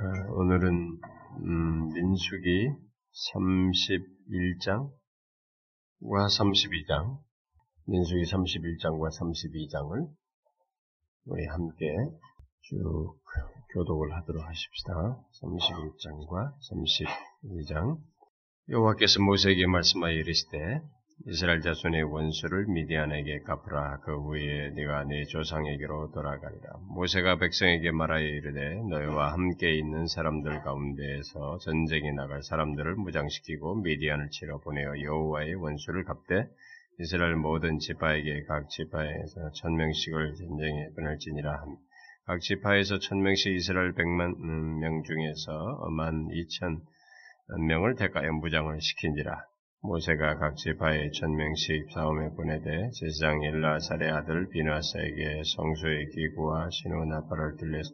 어, 오늘은 음, 민수기 31장과 32장, 민수기 31장과 32장을 우리 함께 쭉 교독을 하도록 하십시다. 31장과 32장. 여호와께서 모세에게 말씀하여 이르시되 이스라엘 자손의 원수를 미디안에게 갚으라. 그 후에 네가 네 조상에게로 돌아가리라. 모세가 백성에게 말하여 이르되 너희와 함께 있는 사람들 가운데에서 전쟁에 나갈 사람들을 무장시키고 미디안을 치러 보내어 여호와의 원수를 갚되 이스라엘 모든 지파에게 각 지파에서 천 명씩을 전쟁에 보낼지니라 함. 각 지파에서 천 명씩 이스라엘 백만 명 중에서 만 이천 명을 대가에 무장을 시킨지라. 모세가 각 지파에 천명씩 싸움에 보내되 제사장 일라살의 아들 비나사에게 성소의 기구와 신호 나팔을 들려서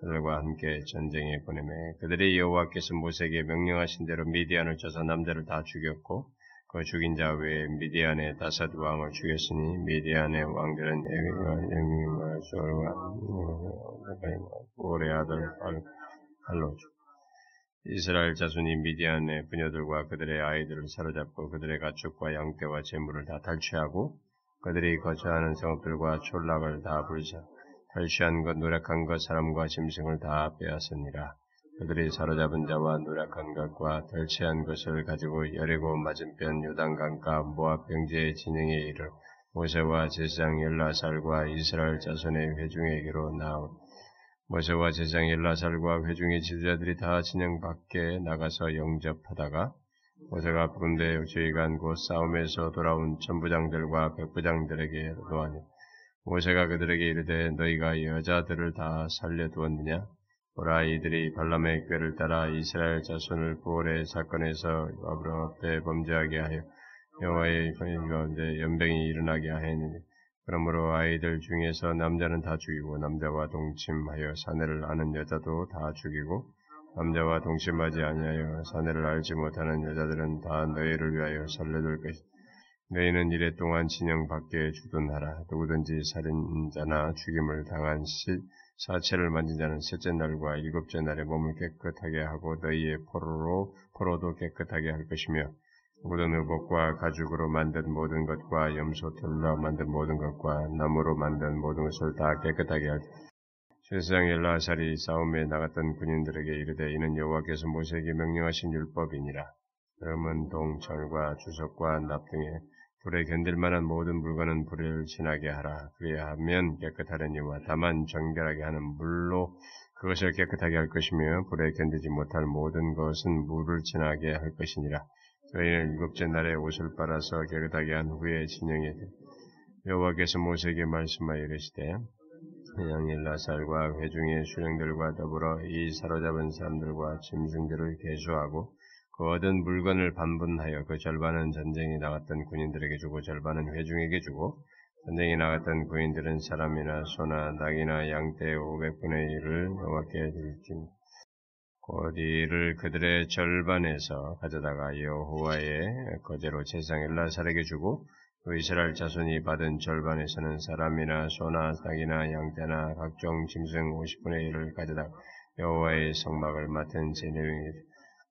그들과 함께 전쟁에 보내매 그들이 여호와께서 모세에게 명령하신 대로 미디안을 쳐서 남자를 다 죽였고 그 죽인 자 외에 미디안의 다섯 왕을 죽였으니 미디안의 왕들은 에미와 소르와 오레 아들 칼로 죽 이스라엘 자손이 미디안의 부녀들과 그들의 아이들을 사로잡고 그들의 가축과 양떼와 재물을 다 탈취하고 그들이 거처하는 성읍들과 촌락을 다 불사 탈취한 것 노력한 것 사람과 짐승을 다 빼앗으니라. 그들이 사로잡은 자와 노력한 것과 탈취한 것을 가지고 여리고 맞은편 요단강가 모압 병제의 진영에 이르 모세와 제사장 열라살과 이스라엘 자손의 회중에게로 나온 모세와 제장 일라살과 회중의 지도자들이 다 진영 밖에 나가서 영접하다가 모세가 군대 저희간 곧 싸움에서 돌아온 천부장들과 백부장들에게 노하니 모세가 그들에게 이르되 너희가 여자들을 다 살려두었느냐? 보라 이들이 발람의 꾀를 따라 이스라엘 자손을 부월의 사건에서 아브라함 앞에 범죄하게 하여 여호와의 가운데 연병이 일어나게 하였느니 그러므로 아이들 중에서 남자는 다 죽이고 남자와 동침하여 사내를 아는 여자도 다 죽이고 남자와 동침하지 아니하여 사내를 알지 못하는 여자들은 다 너희를 위하여 살려둘 것이 너희는 이래 동안 진영 밖에 주둔하라. 누구든지 살인자나 죽임을 당한 시, 사체를 만진 자는 셋째 날과 일곱째 날에 몸을 깨끗하게 하고 너희의 포로로 포로도 깨끗하게 할 것이며 모든 의복과 가죽으로 만든 모든 것과 염소 털로 만든 모든 것과 나무로 만든 모든 것을 다 깨끗하게 할 세상 엘라살이 싸움에 나갔던 군인들에게 이르되 이는 여호와께서 모세에게 명령하신 율법이니라. 그러면 동철과 주석과 납 등에 불에 견딜 만한 모든 물건은 불을 지나게 하라. 그래야 하면 깨끗하려니와 다만 정결하게 하는 물로 그것을 깨끗하게 할 것이며 불에 견디지 못할 모든 것은 물을 지나게 할 것이니라. 저희는 일곱째 날에 옷을 빨아서 깨끗하게 한 후에 진영에 여호와께서 모세에게 말씀하여 이르시되 양일 라살과 회중의 수령들과 더불어 이 사로잡은 사람들과 짐승들을 개수하고 그 얻은 물건을 반분하여 그 절반은 전쟁에 나갔던 군인들에게 주고 절반은 회중에게 주고 전쟁에 나갔던 군인들은 사람이나 소나 낙이나 양떼 500분의 1을 여호와께 드릴지니 어디를 그들의 절반에서 가져다가 여호와의 거제로 제상 엘라살에게 주고 그 이스라엘 자손이 받은 절반에서는 사람이나 소나 닭이나 양떼나 각종 짐승 50분의 1을 가져다 여호와의 성막을 맡은 제내용이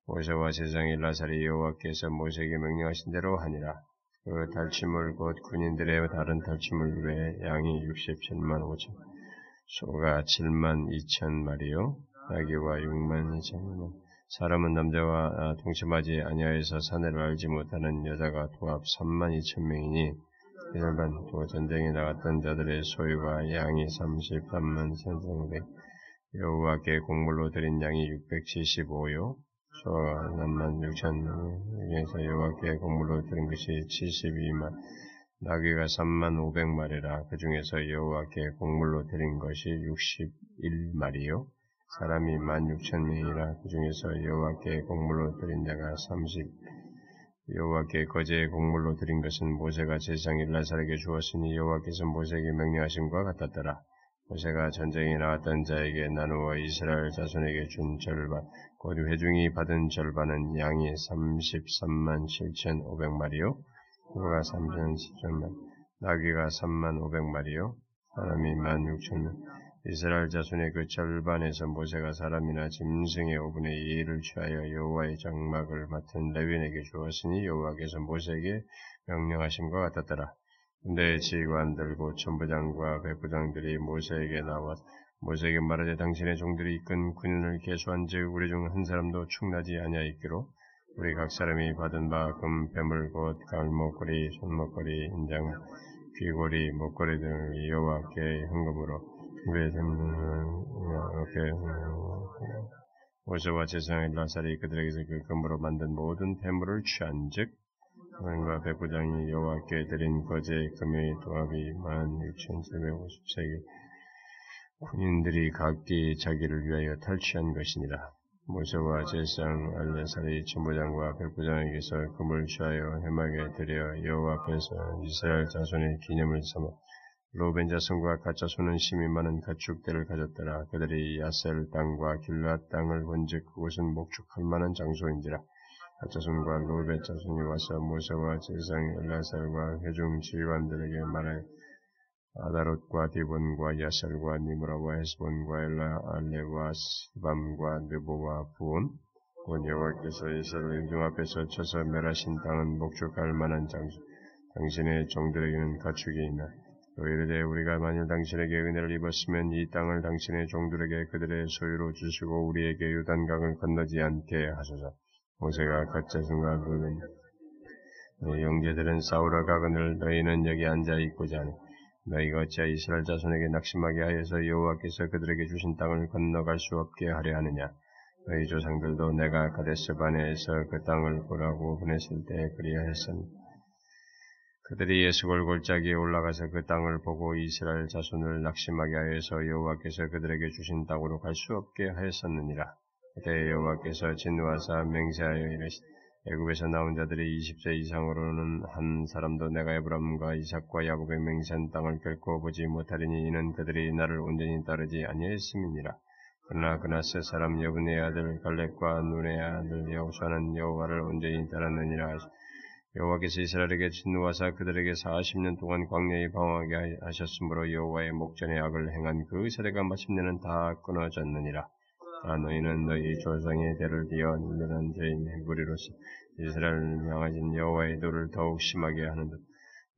모세와 제상 엘라살이 여호와께서 모세에게 명령하신 대로 하니라. 그 달치물 곧 군인들의 다른 달치물 외에 양이 67만 5천, 소가 7만 2천 마리요, 나귀와 6만 2천만 사람은 남자와 동침하지 아니하여서 사내를 알지 못하는 여자가 도합 3만 2천 명이니 일반 또 전쟁에 나갔던 자들의 소유가 양이 33만 3,500 여호와께 공물로 드린 양이 675요. 소가 3만 6천 명에서 여호와께 공물로 드린 것이 72만. 나귀가 3만 500마리라. 그 중에서 여호와께 공물로 드린 것이 61마리요 사람이 만 육천 명이라 그 중에서 여호와께 공물로 드린 자가 삼십. 여호와께 거제의 공물로 드린 것은 모세가 제상 일라살에게 주었으니 여호와께서 모세에게 명령하신 것 같았더라. 모세가 전쟁에 나왔던 자에게 나누어 이스라엘 자손에게 준 절반, 곧 회중이 받은 절반은 양이 33만 7천 5백마리요, 소가 3천 10천만, 나귀가 3만 5백마리요, 사람이 1만 6천 명, 이스라엘 자손의 그 절반에서 모세가 사람이나 짐승의 5분의 2를 취하여 여호와의 장막을 맡은 레위인에게 주었으니 여호와께서 모세에게 명령하심과 같았더라. 근데 지휘관들 고 천부장과 백부장들이 모세에게 나와 모세에게 말하되 당신의 종들이 이끈 군인을 계수한즉 우리 중 한 사람도 충나지 아니하였기로 우리 각 사람이 받은 바 금, 뱀물, 곧, 갈목걸이, 손목걸이, 인장, 귀걸이, 목걸이 등을 여호와께 현금으로 왜 이렇게 모세와 제사장의 라살이 그들에게서 그 금으로 만든 모든 폐물을 취한 즉 하나님과 백부장이 여호와께 드린 거제 금의 도합이 만 6,750세계 군인들이 각기 자기를 위하여 탈취한 것이니라. 모세와 제사장 알레살이 천부장과 백부장에게서 금을 취하여 해막에 들여 여호와 앞에서 이스라엘 자손의 기념을 삼아 로벤 자손과 가짜손은 심이 많은 가축대를 가졌더라. 그들이 야셀 땅과 길랏 땅을 본즉 그곳은 목축할 만한 장소인지라. 가짜 손과 로벤 자손이 와서 모세와 제사장 엘라살과 회중 지휘관들에게 말하여 아다롯과 디본과 야셀과 니무라와 헤스본과 엘라 알레와 시밤과 느보와 부온 곧 여호와께서 이스라엘 중 앞에서 쳐서 멸하신 땅은 목축할 만한 장소 당신의 종들에게는 가축이 있나 또 이르되 우리가 만일 당신에게 은혜를 입었으면 이 땅을 당신의 종들에게 그들의 소유로 주시고 우리에게 유단강을 건너지 않게 하소서 모세가 가짜 순간 그는 네 형제들은 싸우러 가거늘 너희는 여기 앉아 있고자 하니 너희가 어찌 이스라엘 자손에게 낙심하게 하여서 여호와께서 그들에게 주신 땅을 건너갈 수 없게 하려 하느냐? 너희 조상들도 내가 가데스 바네에서 그 땅을 보라고 보냈을 때 그리하였으니 그들이 예수골 골짜기에 올라가서 그 땅을 보고 이스라엘 자손을 낙심하게 하여서 여호와께서 그들에게 주신 땅으로 갈 수 없게 하였었느니라. 그때 여호와께서 진노하사 맹세하여 이르시 애굽에서 나온 자들이 20세 이상으로는 한 사람도 내가 에브람과 이삭과 야곱의 맹세한 땅을 결코 보지 못하리니 이는 그들이 나를 온전히 따르지 아니했음이니라. 그러나 그나스 사람 여분의 아들 갈렙과 눈의 아들 여호수아는 여호와를 온전히 따랐느니라. 여호와께서 이스라엘에게 진노하사 그들에게 40년 동안 광야에 방황하게 하셨으므로 여호와의 목전에 악을 행한 그 세대가 마침내는 다 끊어졌느니라. 아 너희는 너희 조상의 대를 이어 늘려난 죄인 해부리로서 이스라엘을 향하신 여호와의 도를 더욱 심하게 하는 듯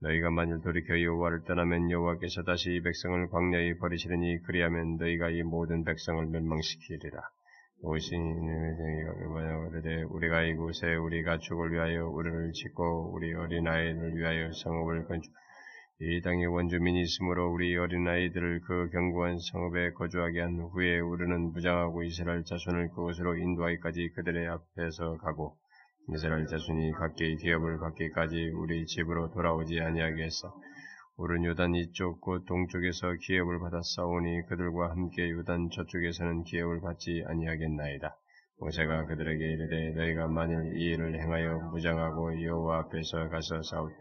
너희가 만일 돌이켜 여호와를 떠나면 여호와께서 다시 이 백성을 광야에 버리시려니 그리하면 너희가 이 모든 백성을 멸망시키리라. 오신님의 정의가 그르되 우리가 이곳에 우리 가축을 위하여 우리를 짓고 우리 어린아이를 위하여 성읍을 건축 이 땅에 원주민이 있으므로 우리 어린아이들을 그 견고한 성읍에 거주하게 한 후에 우리는 무장하고 이스라엘 자손을 그곳으로 인도하기까지 그들의 앞에서 가고 이스라엘 자손이 각기 기업을 받기까지 우리 집으로 돌아오지 아니하게 했어. 우른 요단 이쪽 곧 동쪽에서 기업을 받아 싸우니 그들과 함께 요단 저쪽에서는 기업을 받지 아니하겠나이다. 모세가 그들에게 이르되 너희가 만일 이 일을 행하여 무장하고 여호와 앞에서 가서 싸우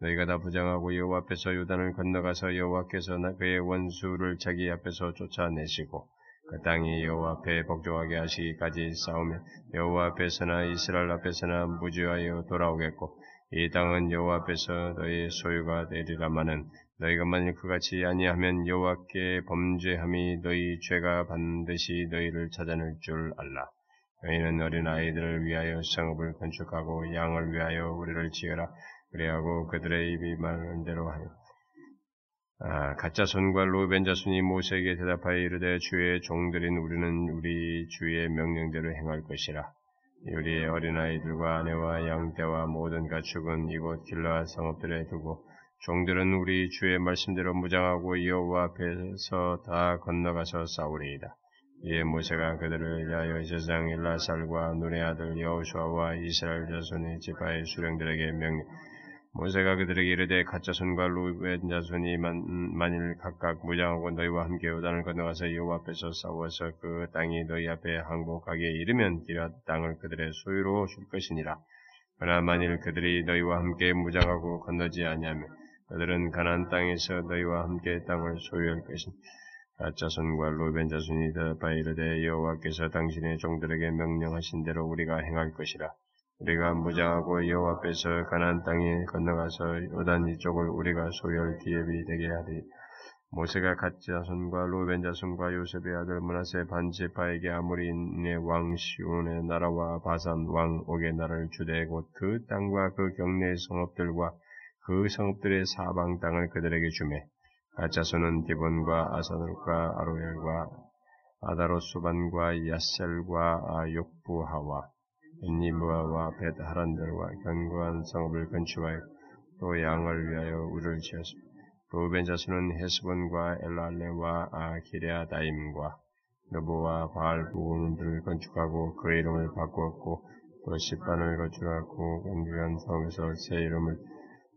너희가 다 부장하고 여호와 앞에서 요단을 건너가서 여호와께서 그의 원수를 자기 앞에서 쫓아내시고 그 땅이 여호와 앞에 복종하게 하시기까지 싸우면 여호와 앞에서나 이스라엘 앞에서나 무죄하여 돌아오겠고 이 땅은 여호와 앞에서 너희의 소유가 되리라마는 너희가 만일 그같이 아니하면 여호와께 범죄함이 너희 죄가 반드시 너희를 찾아낼 줄 알라. 너희는 어린 아이들을 위하여 성읍을 건축하고 양을 위하여 우리를 지어라. 그래하고 그들의 입이 말한 대로 하여 아, 가짜 손과 로벤 자손이 모세에게 대답하여 이르되 주의 종들인 우리는 우리 주의 명령대로 행할 것이라. 우리의 어린아이들과 아내와 양떼와 모든 가축은 이곳 길라 성읍들에 두고 종들은 우리 주의 말씀대로 무장하고 여호와 앞에서 다 건너가서 싸우리이다. 이에 모세가 그들을 위하여 제사장 일라살과 눈의 아들 여호수아와 이스라엘 자손의 지파의 수령들에게 명령 모세가 그들에게 이르되 가짜 손과 루벤 자손이 만, 만일 각각 무장하고 너희와 함께 요단을 건너가서 여호와 앞에서 싸워서 그 땅이 너희 앞에 항복하게 이르면 기라 땅을 그들의 소유로 줄 것이니라. 그러나 만일 그들이 너희와 함께 무장하고 건너지 아니하면 그들은 가나안 땅에서 너희와 함께 땅을 소유할 것이니 가짜 손과 루벤 자손이 대답하여 이르되 여호와께서 당신의 종들에게 명령하신 대로 우리가 행할 것이라. 우리가 무장하고 여호와 앞에서 가나안 땅에 건너가서 요단 이쪽을 우리가 소유할 기업이 되게 하리. 모세가 갓 자손과 로벤 자손과 요셉의 아들 문하세 반제파에게 아무리 인의 왕 시온의 나라와 바산 왕 옥의 나라를 주되 곧그 땅과 그 경내의 성읍들과 그 성읍들의 사방 땅을 그들에게 주매 갓 자손은 디본과 아사늘과 아로엘과 아다로수반과 야셀과 욕부하와 엔니무아와 벳하란들과 견고한 성읍을 건축하여 또 양을 위하여 우를 지었습니다. 로벤 자손은 헤스본과 엘랄레와 아기레아다임과 너보와 바알 부군들을 건축하고 그 이름을 바꾸었고 또 십마를 건축하고 건축한 성읍에 새 이름을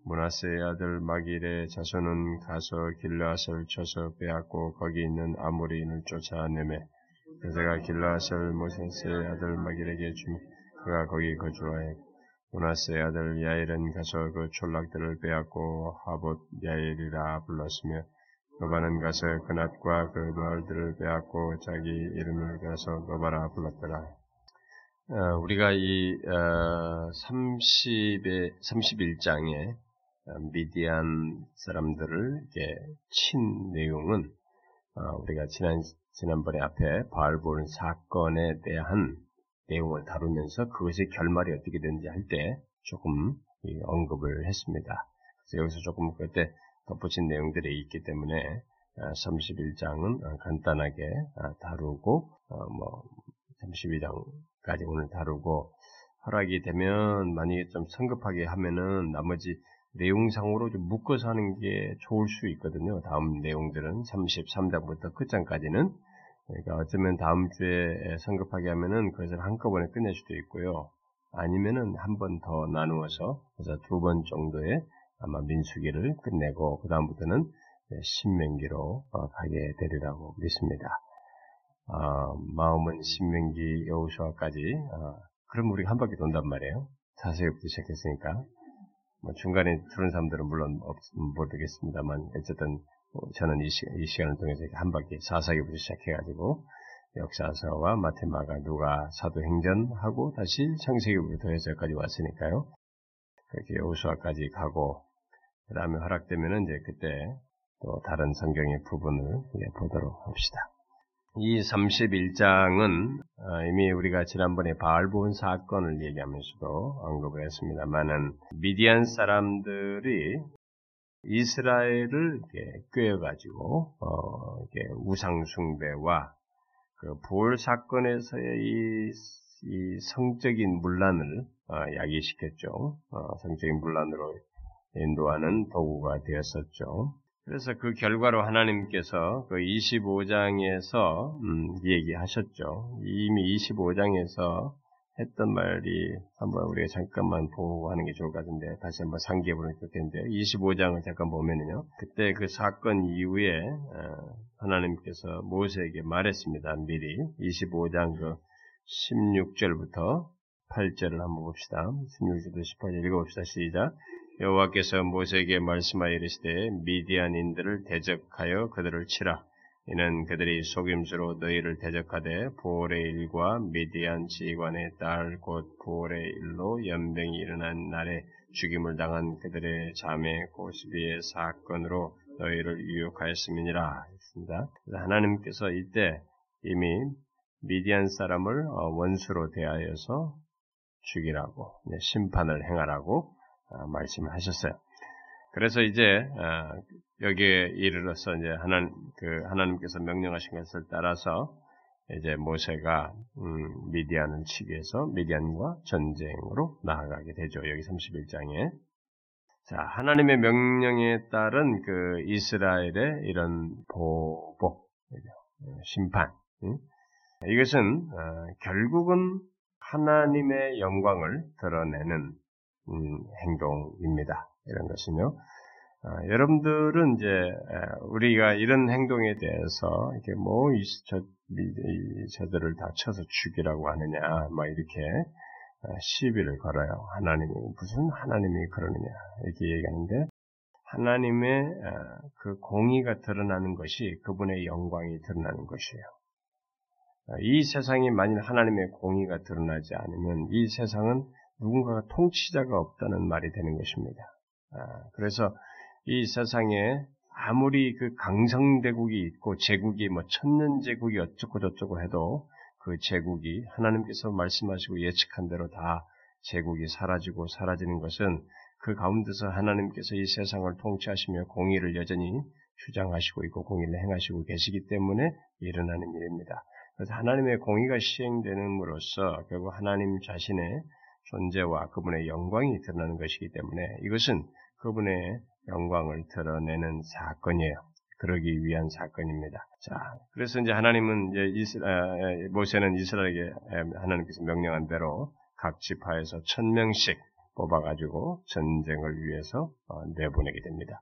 므낫세의 아들 마길의 자손은 가서 길르앗을 쳐서 빼앗고 거기 있는 아모리인을 쫓아내매 모세가 길르앗을 므낫세의 아들 마길에게 주매 그가 거기 거주하였고 므낫세의 아들 야일은 가서 그 촌락들을 빼앗고 하봇야일이라 불렀으며 노바는 가서 그낫과 그 마을들을 빼앗고 자기 이름을 따라서 노바라 불렀더라. 어, 우리가 이 어, 30의 31장에 미디안 사람들을 이렇게 친 내용은 어, 우리가 지난 지난번에 앞에 바알볼 사건에 대한 내용을 다루면서 그것의 결말이 어떻게 되는지 할 때 조금 언급을 했습니다. 그래서 여기서 조금 그때 덧붙인 내용들이 있기 때문에 31장은 어, 간단하게 어, 다루고 뭐 32장까지 오늘 다루고 허락이 되면 만약에 좀 성급하게 하면은 나머지 내용상으로 좀 묶어서 하는 게 좋을 수 있거든요. 다음 내용들은 33장부터 끝장까지는 그러니까 어쩌면 다음 주에 성급하게 하면은 그것을 한꺼번에 끝낼 수도 있고요. 아니면은 한 번 더 나누어서 그래서 두 번 정도의 아마 민수기를 끝내고 그 다음부터는 신명기로 어, 가게 되리라고 믿습니다. 어, 마음은 신명기 여우수아까지 어, 그럼 우리가 한 바퀴 돈단 말이에요. 자세히부터 시작했으니까 뭐 중간에 들은 사람들은 물론 없, 모르겠습니다만 어쨌든 뭐 저는 이, 시, 이 시간 을 통해서 한 바퀴 사사기부터 시작해가지고 역사서와 마테마가 누가 사도행전하고 다시 창세기부터 해서까지 왔으니까요. 그렇게 여호수아까지 가고 그 다음에 허락되면은 이제 그때 또 다른 성경의 부분을 보도록 합시다. 이 31장은 어, 이미 우리가 지난번에 바알본 사건을 얘기하면서도 언급을 했습니다만은 미디안 사람들이 이스라엘을 꿰어가지고 어, 우상 숭배와 그 부월 사건에서의 이, 이 성적인 문란을 어, 야기시켰죠. 어, 성적인 문란으로 인도하는 도구가 되었었죠. 그래서 그 결과로 하나님께서 그 25장에서 음, 얘기하셨죠. 이미 25장에서 했던 말이 한번 우리가 잠깐만 보고 하는 게 좋을 것 같은데 다시 한번 상기해 보는 게 좋겠는데요. 25장을 잠깐 보면은요. 그때 그 사건 이후에 어, 하나님께서 모세에게 말했습니다. 미리 25장 그 16절부터 8절을 한번 봅시다. 16절부터 18절 읽어봅시다. 시작. 여호와께서 모세에게 말씀하여 이르시되 미디안인들을 대적하여 그들을 치라. 이는 그들이 속임수로 너희를 대적하되 부올의 일과 미디안 지휘관의 딸 곧 부올의 일로 연병이 일어난 날에 죽임을 당한 그들의 자매 고스비의 사건으로 너희를 유혹하였음이니라 했습니다. 하나님께서 이때 이미 미디안 사람을 어, 원수로 대하여서 죽이라고 심판을 행하라고 어, 말씀을 하셨어요. 그래서 이제 어, 여기에 이르러서 이제 하나님 그 하나님께서 명령하신 것을 따라서 이제 모세가 음, 미디안을 치기 위해서 미디안과 전쟁으로 나아가게 되죠. 여기 31장에 자 하나님의 명령에 따른 그 이스라엘의 이런 보복 심판 이것은 어, 결국은 하나님의 영광을 드러내는 음, 행동입니다. 이런 것은요. 어, 여러분들은 이제 우리가 이런 행동에 대해서 이렇게 뭐 이, 저, 이, 저들을 다 쳐서 죽이라고 하느냐, 뭐 이렇게 어, 시비를 걸어요. 하나님이 무슨 하나님이 그러느냐 이렇게 얘기하는데 하나님의 어, 그 공의가 드러나는 것이 그분의 영광이 드러나는 것이에요. 이 세상이 만일 하나님의 공의가 드러나지 않으면 이 세상은 누군가가 통치자가 없다는 말이 되는 것입니다. 아, 그래서 이 세상에 아무리 그 강성대국이 있고 제국이 뭐 천년 제국이 어쩌고 저쩌고 해도 그 제국이 하나님께서 말씀하시고 예측한 대로 다 제국이 사라지고 사라지는 것은 그 가운데서 하나님께서 이 세상을 통치하시며 공의를 여전히 주장하시고 있고 공의를 행하시고 계시기 때문에 일어나는 일입니다. 그래서 하나님의 공의가 시행되는으로써 결국 하나님 자신의 존재와 그분의 영광이 드러나는 것이기 때문에 이것은 그분의 영광을 드러내는 사건이에요. 그러기 위한 사건입니다. 자, 그래서 이제 하나님은 이제 이스라, 모세는 이스라엘에게 하나님께서 명령한 대로 각 지파에서 천 명씩 뽑아가지고 전쟁을 위해서 어, 내보내게 됩니다.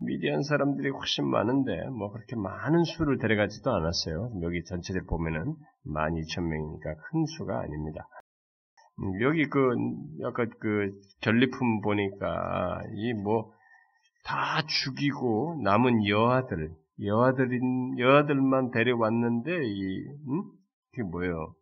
미디안 사람들이 훨씬 많은데 뭐 그렇게 많은 수를 데려가지도 않았어요. 여기 전체를 보면은 만 이천 명이니까 큰 수가 아닙니다. 음, 여기 그 약간 그 전리품 보니까 이 뭐 다 죽이고 남은 여아들 여아들인 여아들만 데려왔는데 이 음? 그게 뭐예요?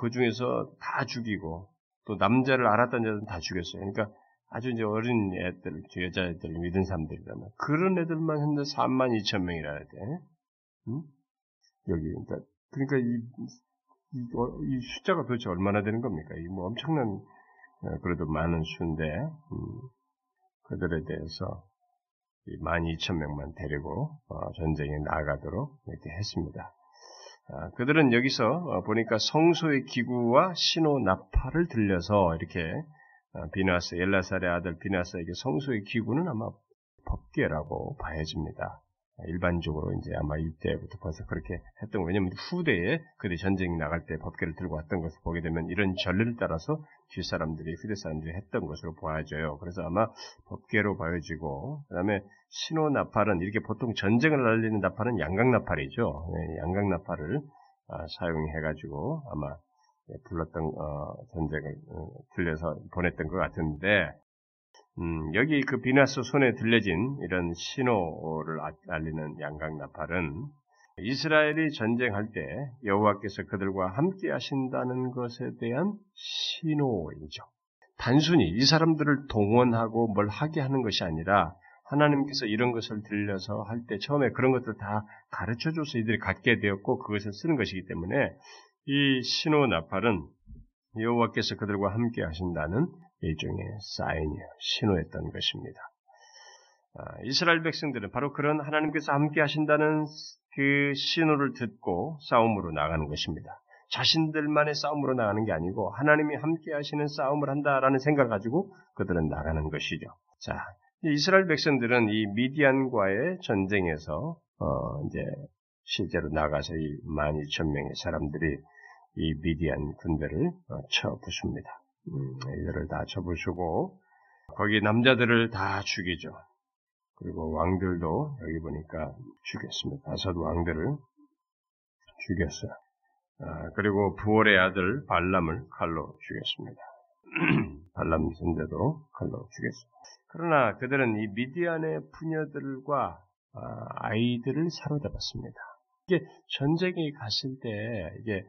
그 중에서 다 죽이고 또 남자를 알았던 자들은 다 죽였어요. 그러니까 아주 이제 어린 애들, 여자애들, 믿은 사람들이라면 그런 애들만 했는데 3만 2천 명이라 해야 돼. 응? 여기 그러니까 그러니까 이, 이, 어, 이, 숫자가 도대체 얼마나 되는 겁니까? 이 뭐 엄청난 어, 그래도 많은 수인데 음, 그들에 대해서 1만 2천 명만 데리고 어, 전쟁에 나가도록 이렇게 했습니다. 아, 그들은 여기서 어, 보니까 성소의 기구와 신호 나팔을 들려서 이렇게 어, 비나스 엘라살의 아들 비나스에게 성소의 기구는 아마 법계라고 봐야집니다. 일반적으로 이제 아마 이때부터 벌써 그렇게 했던 거. 왜냐면 후대에 그들이 전쟁이 나갈 때 법계를 들고 왔던 것을 보게 되면 이런 전례를 따라서 뒷사람들이 후대 사람들이 했던 것으로 보아져요. 그래서 아마 법계로 보여지고 그다음에 신호 나팔은 이렇게 보통 전쟁을 날리는 나팔은 양각 나팔이죠. 네, 양각 나팔을 아, 사용해 가지고 아마 불렀던 어, 전쟁을 어, 들려서 보냈던 것 같은데 음, 여기 그 비나스 손에 들려진 이런 신호를 아, 알리는 양각 나팔은 이스라엘이 전쟁할 때 여호와께서 그들과 함께 하신다는 것에 대한 신호이죠. 단순히 이 사람들을 동원하고 뭘 하게 하는 것이 아니라 하나님께서 이런 것을 들려서 할 때 처음에 그런 것들 다 가르쳐 줘서 이들이 갖게 되었고 그것을 쓰는 것이기 때문에 이 신호 나팔은 여호와께서 그들과 함께 하신다는 일종의 사인이에요. 신호했던 것입니다. 아, 이스라엘 백성들은 바로 그런 하나님께서 함께 하신다는 그 신호를 듣고 싸움으로 나가는 것입니다. 자신들만의 싸움으로 나가는 게 아니고 하나님이 함께 하시는 싸움을 한다라는 생각을 가지고 그들은 나가는 것이죠. 자, 이스라엘 백성들은 이 미디안과의 전쟁에서 어 이제 실제로 나가서 이 12,000명의 사람들이 이 미디안 군대를 어, 쳐 부숩니다. 음, 이들을 다 쳐부수고 거기 남자들을 다 죽이죠. 그리고 왕들도 여기 보니까 죽였습니다. 다섯 왕들을 죽였어요. 아, 그리고 부월의 아들 발람을 칼로 죽였습니다. 발람 선대도 칼로 죽였습니다. 그러나 그들은 이 미디안의 부녀들과 아, 이들을 사로잡았습니다. 이게 전쟁에 갔을 때 이게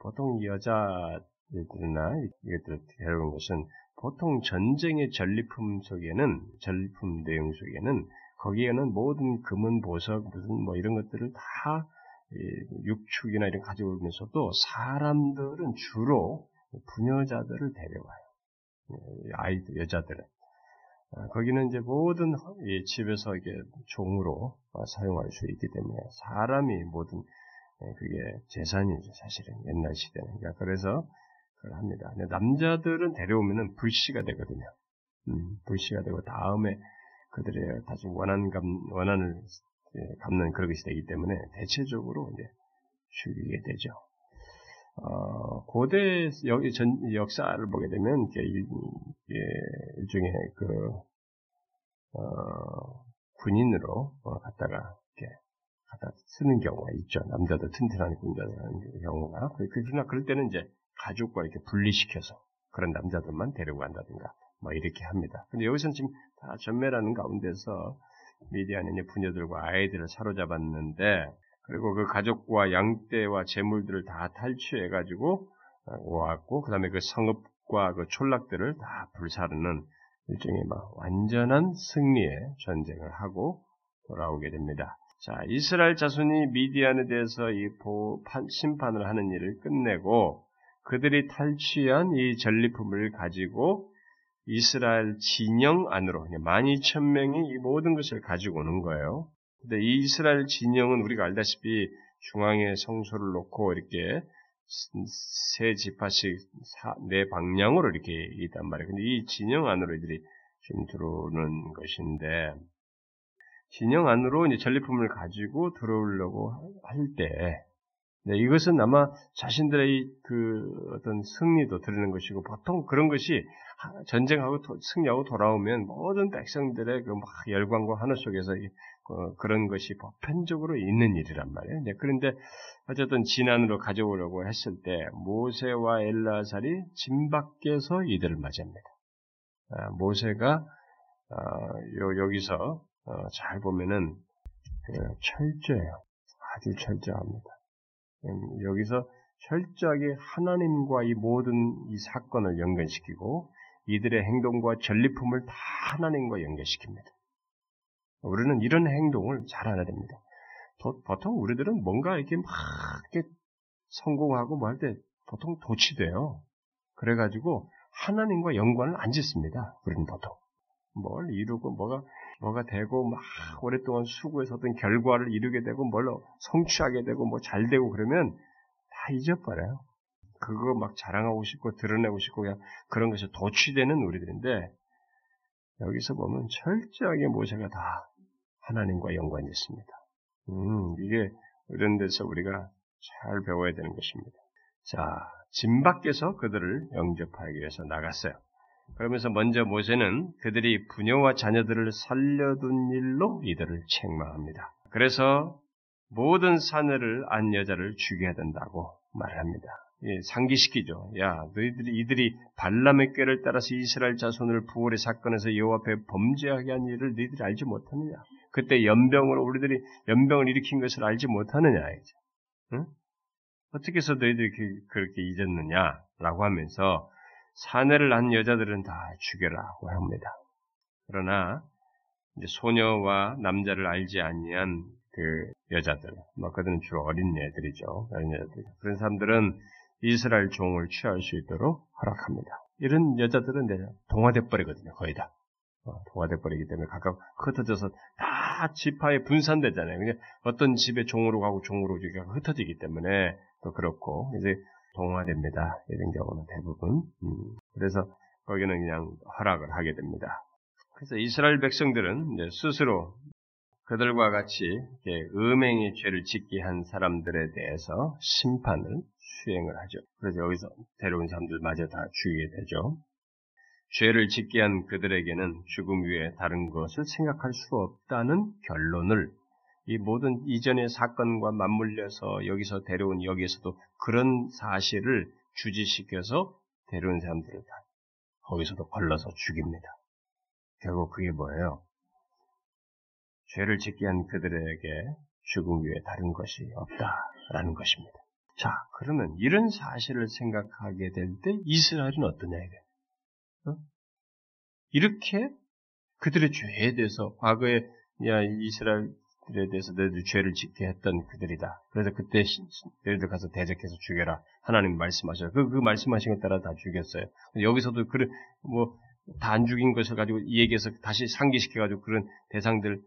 보통 여자 들이나 이것들을 데려온 것은 보통 전쟁의 전리품 속에는 전리품 내용 속에는 거기에는 모든 금은 보석 무슨 뭐 이런 것들을 다 육축이나 이런 가져오면서도 사람들은 주로 부녀자들을 데려와요. 아이들 여자들은. 아, 거기는 이제 모든 집에서 이게 종으로 사용할 수 있기 때문에 사람이 모든 그게 재산이죠 사실은. 옛날 시대는. 그러니까 그래서 합니다. 남자들은 데려오면은 불씨가 되거든요. 음, 불씨가 되고 다음에 그들의 다시 원한 감, 원한을 갚는 그런 것이 되기 때문에 대체적으로 이제 죽이게 되죠. 어, 고대 역, 전, 역사를 보게 되면 이게 일종의 그 어, 군인으로 어, 갖다가 이렇게 갖다 쓰는 경우가 있죠. 남자들 튼튼한 군자들 하는 경우가 그러나 그럴 때는 이제 가족과 이렇게 분리시켜서 그런 남자들만 데려간다든가 뭐 이렇게 합니다. 근데 여기서는 지금 다 전멸하는 가운데서 미디안의 부녀들과 아이들을 사로잡았는데 그리고 그 가족과 양떼와 재물들을 다 탈취해 가지고 오왔고 그 다음에 그 성읍과 그 촌락들을 다 불사르는 일종의 막 완전한 승리의 전쟁을 하고 돌아오게 됩니다. 자, 이스라엘 자손이 미디안에 대해서 이 심판을 하는 일을 끝내고 그들이 탈취한 이 전리품을 가지고 이스라엘 진영 안으로 12,000명이 이 모든 것을 가지고 오는 거예요. 근데 이 이스라엘 진영은 우리가 알다시피 중앙에 성소를 놓고 이렇게 세 지파씩 네 방향으로 이렇게 있단 말이에요. 근데 이 진영 안으로 이들이 지금 들어오는 것인데 진영 안으로 이제 전리품을 가지고 들어오려고 할 때, 네, 이것은 아마 자신들의 그 어떤 승리도 드리는 것이고 보통 그런 것이 전쟁하고 승리하고 돌아오면 모든 백성들의 그 막 열광과 하늘 속에서 어, 그런 것이 보편적으로 있는 일이란 말이에요. 네, 그런데 어쨌든 진안으로 가져오려고 했을 때 모세와 엘라살이 진 밖에서 이들을 맞이합니다. 아, 모세가 어, 요, 여기서 어, 잘 보면은 그 철저해요. 아주 철저합니다. 음, 여기서 철저하게 하나님과 이 모든 이 사건을 연결시키고 이들의 행동과 전리품을 다 하나님과 연결시킵니다. 우리는 이런 행동을 잘 알아야 됩니다. 보통 우리들은 뭔가 이렇게 막 이렇게 성공하고 뭐 할 때 보통 도취돼요. 그래가지고 하나님과 연관을 안 짓습니다. 우리는 보통. 뭘 이루고 뭐가 뭐가 되고 막 오랫동안 수고해서 어떤 결과를 이루게 되고 뭘로 성취하게 되고 뭐 잘 되고 그러면 다 잊어버려요. 그거 막 자랑하고 싶고 드러내고 싶고 그냥 그런 것이 도취되는 우리들인데 여기서 보면 철저하게 모세가 다 하나님과 연관이 있습니다. 음, 이게 이런 데서 우리가 잘 배워야 되는 것입니다. 자, 진 밖에서 그들을 영접하기 위해서 나갔어요. 그러면서 먼저 모세는 그들이 부녀와 자녀들을 살려둔 일로 이들을 책망합니다. 그래서 모든 사내를 안 여자를 죽여야 된다고 말합니다. 예, 상기시키죠. 야, 너희들이 이들이 발람의 꾀를 따라서 이스라엘 자손을 부월의 사건에서 여호와 앞에 범죄하게 한 일을 너희들이 알지 못하느냐? 그때 연병을 우리들이 연병을 일으킨 것을 알지 못하느냐? 응? 어떻게 해서 너희들이 그렇게 잊었느냐라고 하면서 사내를 낳은 여자들은 다 죽여라고 합니다. 그러나 이제 소녀와 남자를 알지 아니한 그 여자들, 뭐 그들은 주로 어린 애들이죠. 어린 여자들. 그런 사람들은 이스라엘 종을 취할 수 있도록 허락합니다. 이런 여자들은 이제 동화돼 버리거든요, 거의 다. 어, 동화돼 버리기 때문에 각각 흩어져서 다 지파에 분산되잖아요. 그냥 어떤 집에 종으로 가고 종으로 흩어지기 때문에 또 그렇고 이제 동화됩니다. 이런 경우는 대부분. 음, 그래서 거기는 그냥 허락을 하게 됩니다. 그래서 이스라엘 백성들은 스스로 그들과 같이 음행의 죄를 짓게 한 사람들에 대해서 심판을 수행을 하죠. 그래서 여기서 데려온 사람들마저 다 죽이게 되죠. 죄를 짓게 한 그들에게는 죽음 위에 다른 것을 생각할 수 없다는 결론을 이 모든 이전의 사건과 맞물려서 여기서 데려온 여기에서도 그런 사실을 주지시켜서 데려온 사람들을 다 거기서도 걸러서 죽입니다. 결국 그게 뭐예요? 죄를 짓게 한 그들에게 죽음 위에 다른 것이 없다라는 것입니다. 자, 그러면 이런 사실을 생각하게 될 때 이스라엘은 어떠냐 이게? 어? 이렇게 그들의 죄에 대해서 과거에 야 이스라엘 그들에 대해서 너희들 죄를 짓게 했던 그들이다. 그래서 그때 너희들 가서 대적해서 죽여라. 하나님 말씀하셔요. 그, 그 말씀하신 것 따라 다 죽였어요. 여기서도 그런, 뭐, 다 안 죽인 것을 가지고 이 얘기해서 다시 상기시켜가지고 그런 대상들,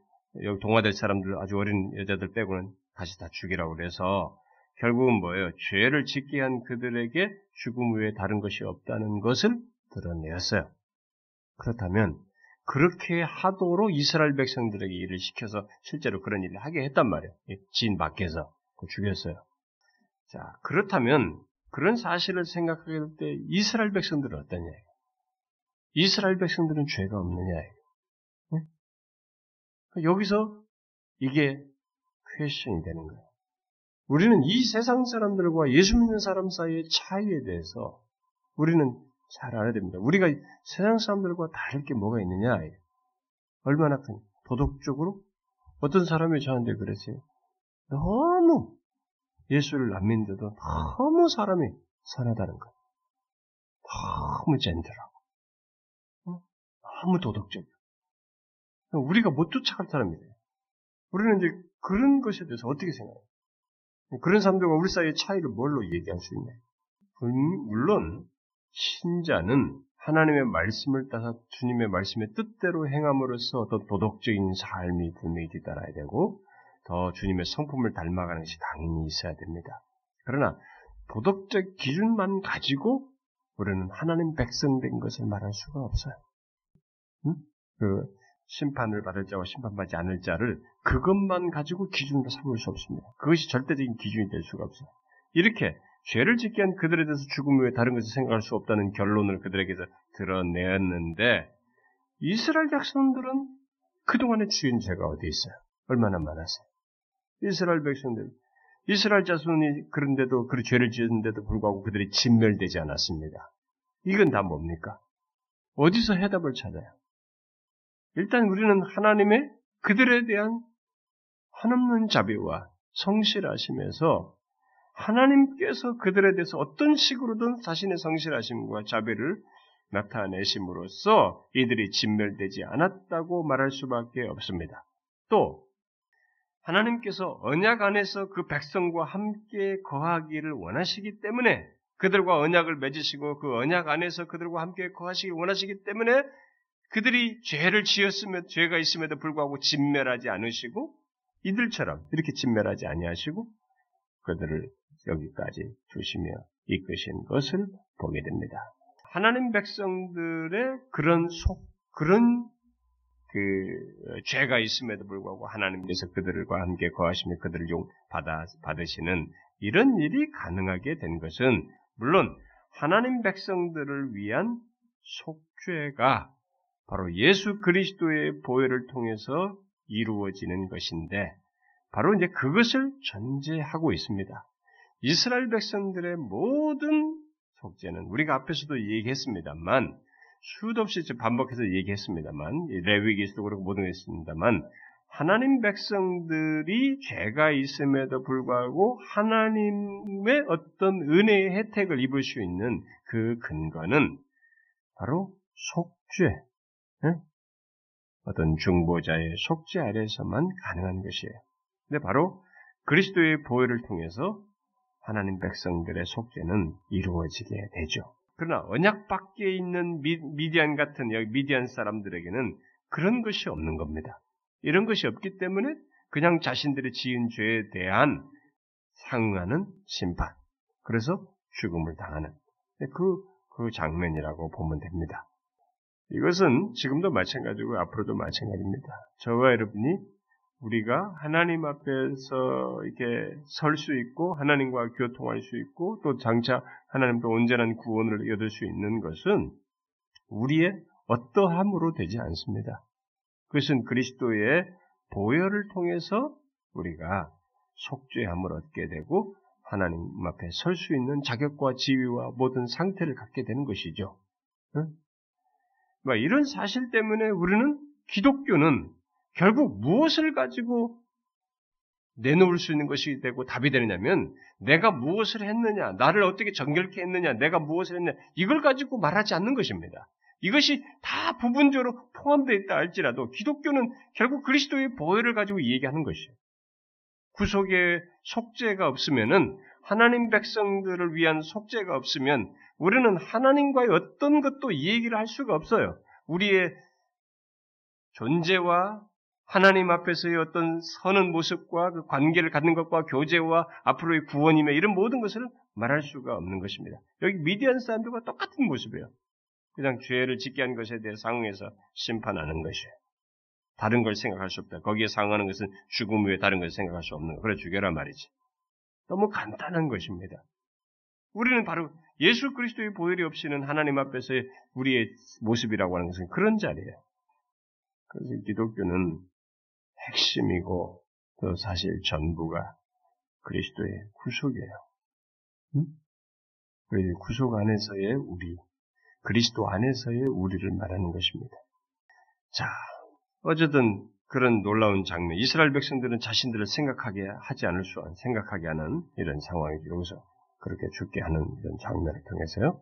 여기 동화될 사람들, 아주 어린 여자들 빼고는 다시 다 죽이라고 그래서 결국은 뭐예요? 죄를 짓게 한 그들에게 죽음 외에 다른 것이 없다는 것을 드러내었어요. 그렇다면 그렇게 하도록 이스라엘 백성들에게 일을 시켜서 실제로 그런 일을 하게 했단 말이에요. 진 밖에서 죽였어요. 자 그렇다면 그런 사실을 생각하게 될 때 이스라엘 백성들은 어떠냐? 이스라엘 백성들은 죄가 없느냐? 네? 여기서 이게 퀘션이 되는 거예요. 우리는 이 세상 사람들과 예수 믿는 사람 사이의 차이에 대해서 우리는 잘 알아야 됩니다. 우리가 세상 사람들과 다를 게 뭐가 있느냐? 얼마나 큰 도덕적으로 어떤 사람이 저한테 그랬어요. 너무 예수를 안 믿는데도 너무 사람이 선하다는 거. 너무 젠틀하고 너무 도덕적이고 우리가 못 쫓아갈 사람이래요. 우리는 이제 그런 것에 대해서 어떻게 생각해요? 그런 사람들과 우리 사이의 차이를 뭘로 얘기할 수 있냐? 물론 신자는 하나님의 말씀을 따라 주님의 말씀의 뜻대로 행함으로써 어떤 도덕적인 삶이 분명히 뒤따라야 되고 더 주님의 성품을 닮아가는 것이 당연히 있어야 됩니다. 그러나 도덕적 기준만 가지고 우리는 하나님 백성 된 것을 말할 수가 없어요. 응? 그 심판을 받을 자와 심판받지 않을 자를 그것만 가지고 기준으로 삼을 수 없습니다. 그것이 절대적인 기준이 될 수가 없어요. 이렇게 죄를 짓게 한 그들에 대해서 죽음 외에 다른 것을 생각할 수 없다는 결론을 그들에게서 드러내었는데 이스라엘 백성들은 그동안의 주인 죄가 어디 있어요? 얼마나 많았어요? 이스라엘 백성들 이스라엘 자손이 그런데도 그 죄를 지었는데도 불구하고 그들이 진멸되지 않았습니다. 이건 다 뭡니까? 어디서 해답을 찾아요? 일단 우리는 하나님의 그들에 대한 한없는 자비와 성실하심에서 하나님께서 그들에 대해서 어떤 식으로든 자신의 성실하심과 자비를 나타내심으로써 이들이 진멸되지 않았다고 말할 수밖에 없습니다. 또 하나님께서 언약 안에서 그 백성과 함께 거하기를 원하시기 때문에 그들과 언약을 맺으시고 그 언약 안에서 그들과 함께 거하시기 원하시기 때문에 그들이 죄를 지었으며 죄가 있음에도 불구하고 진멸하지 않으시고 이들처럼 이렇게 진멸하지 아니하시고 그들을 여기까지 두시며 이끄신 것을 보게 됩니다. 하나님 백성들의 그런 속 그런 그 죄가 있음에도 불구하고 하나님께서 그들과 함께 거하시며 그들을 용 받아 받으시는 이런 일이 가능하게 된 것은 물론 하나님 백성들을 위한 속죄가 바로 예수 그리스도의 보혈을 통해서 이루어지는 것인데 바로 이제 그것을 전제하고 있습니다. 이스라엘 백성들의 모든 속죄는 우리가 앞에서도 얘기했습니다만 수도 없이 반복해서 얘기했습니다만 레위기에서도 그렇고 모든 게 있습니다만 하나님 백성들이 죄가 있음에도 불구하고 하나님의 어떤 은혜의 혜택을 입을 수 있는 그 근거는 바로 속죄, 어떤 중보자의 속죄 아래에서만 가능한 것이에요. 근데 바로 그리스도의 보혈을 통해서 하나님 백성들의 속죄는 이루어지게 되죠. 그러나 언약 밖에 있는 미, 디안 같은 여기 미디안 사람들에게는 그런 것이 없는 겁니다. 이런 것이 없기 때문에 그냥 자신들이 지은 죄에 대한 상응하는 심판, 그래서 죽음을 당하는 그, 그 장면이라고 보면 됩니다. 이것은 지금도 마찬가지고 앞으로도 마찬가지입니다. 저와 여러분이 우리가 하나님 앞에서 이렇게 설 수 있고 하나님과 교통할 수 있고 또 장차 하나님도 온전한 구원을 얻을 수 있는 것은 우리의 어떠함으로 되지 않습니다. 그것은 그리스도의 보혈을 통해서 우리가 속죄함을 얻게 되고 하나님 앞에 설 수 있는 자격과 지위와 모든 상태를 갖게 되는 것이죠. 응? 뭐 이런 사실 때문에 우리는 기독교는 결국 무엇을 가지고 내놓을 수 있는 것이 되고 답이 되느냐면 내가 무엇을 했느냐, 나를 어떻게 정결케 했느냐, 내가 무엇을 했느냐 이걸 가지고 말하지 않는 것입니다. 이것이 다 부분적으로 포함되어 있다 할지라도 기독교는 결국 그리스도의 보혈을 가지고 얘기하는 것이에요. 구속의 속죄가 없으면은 하나님 백성들을 위한 속죄가 없으면 우리는 하나님과의 어떤 것도 얘기를 할 수가 없어요. 우리의 존재와 하나님 앞에서의 어떤 서는 모습과 그 관계를 갖는 것과 교제와 앞으로의 구원이며 이런 모든 것을 말할 수가 없는 것입니다. 여기 미디안 사람들과 똑같은 모습이에요. 그냥 죄를 짓게 한 것에 대해 상응해서 심판하는 것이에요. 다른 걸 생각할 수 없다. 거기에 상응하는 것은 죽음 외에 다른 것을 생각할 수 없는 거. 그래 죽여라 말이지. 너무 간단한 것입니다. 우리는 바로 예수 그리스도의 보혈이 없이는 하나님 앞에서의 우리의 모습이라고 하는 것은 그런 자리예요. 그래서 기독교는 핵심이고 또 사실 전부가 그리스도의 구속이에요. 응? 그리고 구속 안에서의 우리, 그리스도 안에서의 우리를 말하는 것입니다. 자, 어쨌든 그런 놀라운 장면, 이스라엘 백성들은 자신들을 생각하게 하지 않을 수, 생각하게 하는 이런 상황이 여기서 그렇게 죽게 하는 이런 장면을 통해서요.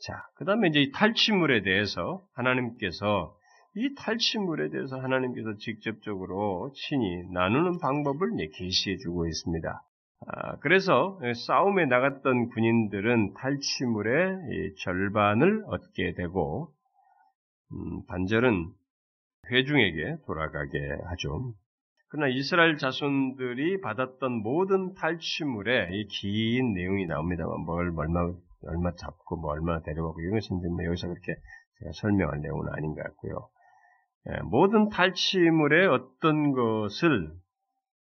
자, 그 다음에 이제 탈취물에 대해서 하나님께서 이 탈취물에 대해서 하나님께서 직접적으로 친히 나누는 방법을 계시해 주고 있습니다. 아, 그래서 싸움에 나갔던 군인들은 탈취물의 절반을 얻게 되고 음, 반절은 회중에게 돌아가게 하죠. 그러나 이스라엘 자손들이 받았던 모든 탈취물에 이 긴 내용이 나옵니다만 뭘 얼마 얼마 잡고 뭐 얼마 데려가고 이런 것은 뭐 여기서 그렇게 제가 설명할 내용은 아닌 것 같고요. 예, 모든 탈취물의 어떤 것을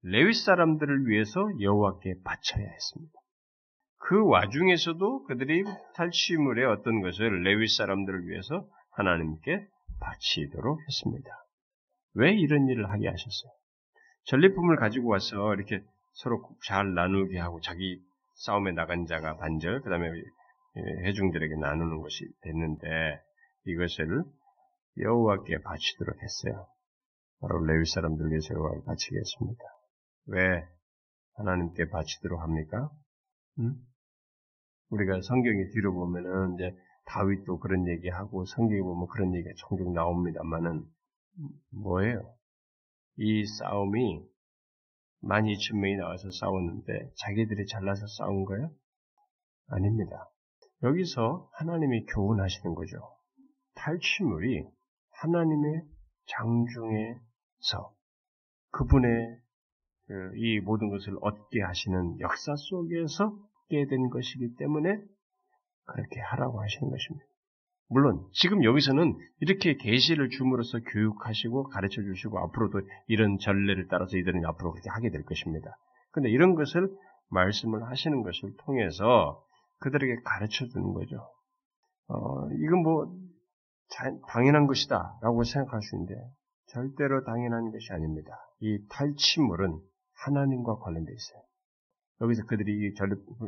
레위 사람들을 위해서 여호와께 바쳐야 했습니다. 그 와중에서도 그들이 탈취물의 어떤 것을 레위 사람들을 위해서 하나님께 바치도록 했습니다. 왜 이런 일을 하게 하셨어요? 전리품을 가지고 와서 이렇게 서로 잘 나누게 하고 자기 싸움에 나간 자가 반절, 그 다음에 회중들에게 나누는 것이 됐는데 이것을 여호와께 바치도록 했어요. 바로 레위 사람들 위해서 여호와께 바치겠습니다. 왜 하나님께 바치도록 합니까? 음? 우리가 성경에 뒤로 보면은 이제 다윗도 그런 얘기하고 성경에 보면 그런 얘기가 종종 나옵니다만은 뭐예요? 이 싸움이 만 이천 명이 나와서 싸웠는데 자기들이 잘나서 싸운 거예요? 아닙니다. 여기서 하나님이 교훈하시는 거죠. 탈취물이 하나님의 장중에서 그분의 그이 모든 것을 얻게 하시는 역사 속에서 얻게 된 것이기 때문에 그렇게 하라고 하시는 것입니다. 물론 지금 여기서는 이렇게 계시를 줌으로써 교육하시고 가르쳐 주시고 앞으로도 이런 전례를 따라서 이들은 앞으로 그렇게 하게 될 것입니다. 근데 이런 것을 말씀을 하시는 것을 통해서 그들에게 가르쳐 주는 거죠. 어, 이건 뭐 당연한 것이다 라고 생각할 수 있는데 절대로 당연한 것이 아닙니다. 이 탈취물은 하나님과 관련되어 있어요. 여기서 그들이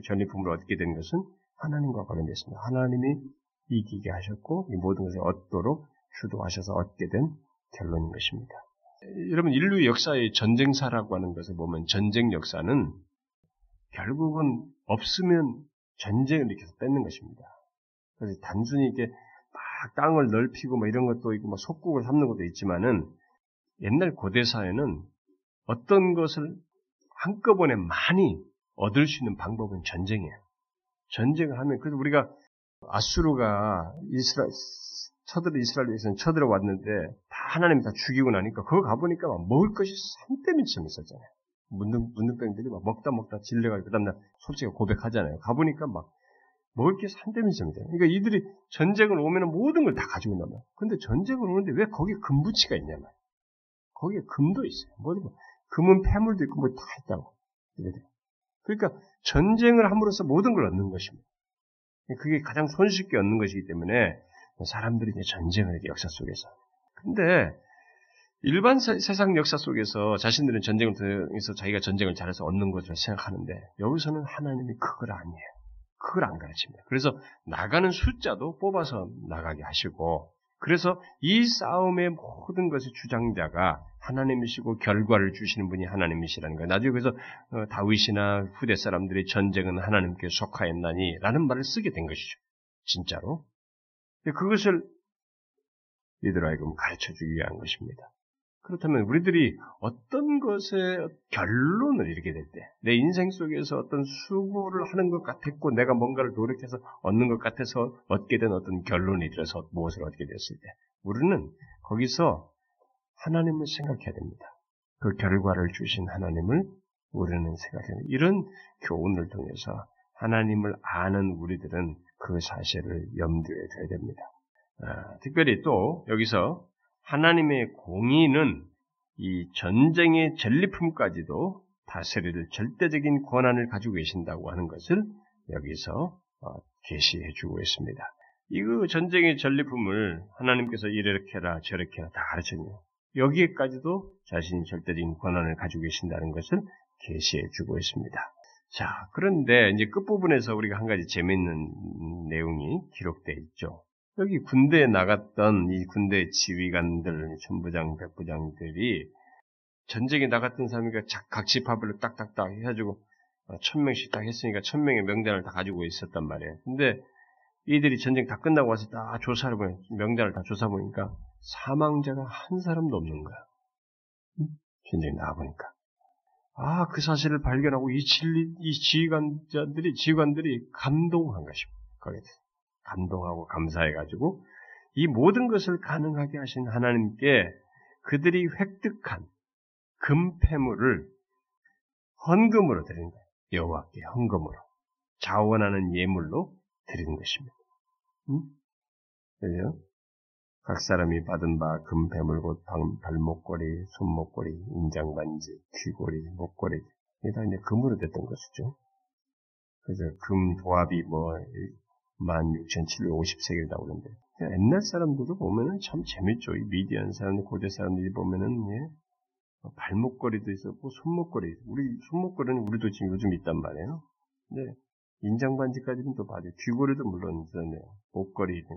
전리품을 얻게 된 것은 하나님과 관련되어 있습니다. 하나님이 이기게 하셨고 이 모든 것을 얻도록 주도하셔서 얻게 된 결론인 것입니다. 여러분 인류 역사의 전쟁사라고 하는 것을 보면 전쟁 역사는 결국은 없으면 전쟁을 일으켜서 뺏는 것입니다. 그래서 단순히 이게 막 땅을 넓히고 뭐 이런 것도 있고 뭐 속국을 삼는 것도 있지만은 옛날 고대 사회는 어떤 것을 한꺼번에 많이 얻을 수 있는 방법은 전쟁이에요. 전쟁을 하면 그래서 우리가 아수르가 이스라엘 쳐들어 이스라엘에서는 쳐들어 왔는데 다 하나님 다 죽이고 나니까 그거 가보니까 막 먹을 것이 산더미처럼 있었잖아요. 묻는 묻는병들이 막 먹다 먹다 질려가지고 그다음날 솔직히 고백하잖아요. 가보니까 막 먹을 게 산더미처럼 있잖아요. 그러니까 이들이 전쟁을 오면 모든 걸 다 가지고 나면 근데 전쟁을 오는데 왜 거기에 금부치가 있냐면 거기에 금도 있어요. 뭐든 뭐 금은 폐물도 있고 뭐 다 있다고. 그러니까 전쟁을 함으로써 모든 걸 얻는 것입니다. 그게 가장 손쉽게 얻는 것이기 때문에 사람들이 이제 전쟁을 해요, 역사 속에서. 근데 일반 세, 상 역사 속에서 자신들은 전쟁을 통해서 자기가 전쟁을 잘해서 얻는 것으로 생각하는데 여기서는 하나님이 그걸 아니에요. 그걸 안 가르칩니다. 그래서 나가는 숫자도 뽑아서 나가게 하시고 그래서 이 싸움의 모든 것의 주장자가 하나님이시고 결과를 주시는 분이 하나님이시라는 거예요. 나중에 그래서 어, 다윗이나 후대 사람들이 전쟁은 하나님께 속하였나니 라는 말을 쓰게 된 것이죠. 진짜로. 그것을 이들 하여금 가르쳐 주기 위한 것입니다. 그렇다면 우리들이 어떤 것의 결론을 이르게 될 때, 내 인생 속에서 어떤 수고를 하는 것 같았고, 내가 뭔가를 노력해서 얻는 것 같아서 얻게 된 어떤 결론이 들어서 무엇을 얻게 됐을 때, 우리는 거기서 하나님을 생각해야 됩니다. 그 결과를 주신 하나님을 우리는 생각해야 됩니다. 이런 교훈을 통해서 하나님을 아는 우리들은 그 사실을 염두에 둬야 됩니다. 아, 특별히 또 여기서 하나님의 공의는 이 전쟁의 전리품까지도 다스릴 절대적인 권한을 가지고 계신다고 하는 것을 여기서 어, 계시해 주고 있습니다. 이거 전쟁의 전리품을 하나님께서 이렇게 해라 저렇게 해라 다 가르쳤네요. 여기에까지도 자신이 절대적인 권한을 가지고 계신다는 것을 계시해 주고 있습니다. 자, 그런데 이제 끝부분에서 우리가 한 가지 재미있는 내용이 기록되어 있죠. 여기 군대에 나갔던 이 군대 지휘관들, 천부장, 백부장들이 전쟁에 나갔던 사람이니까 각지파별로 딱딱딱 해가지고 어, 천 명씩 딱 했으니까 천 명의 명단을 다 가지고 있었단 말이에요. 근데 이들이 전쟁 다 끝나고 와서 다 조사를 보니 명단을 다 조사 보니까 사망자가 한 사람도 없는 거야. 진정이 나와보니까. 아, 그 사실을 발견하고 이 진리, 이 지휘관자들이, 지휘관들이 감동한 것입니다. 거기에 감동하고 감사해가지고 이 모든 것을 가능하게 하신 하나님께 그들이 획득한 금폐물을 헌금으로 드리는 거예요. 여호와께 헌금으로 자원하는 예물로 드리는 것입니다. 응? 그죠? 각 사람이 받은 바 금폐물 곧 발목걸이, 손목걸이, 인장반지, 귀걸이, 목걸이 이게 다 이제 금으로 됐던 것이죠. 그래서 금 도합이 뭐 16,750세계를 나오는데 옛날 사람들도 보면은 참 재밌죠. 이 미디안 사람들, 고대 사람들이 보면은 예, 발목걸이도 있었고 손목걸이, 우리 손목걸이는 우리도 지금 요즘 있단 말이에요. 근데 인장 반지까지는 또 봐도 귀걸이도 물론 있었네요. 목걸이 거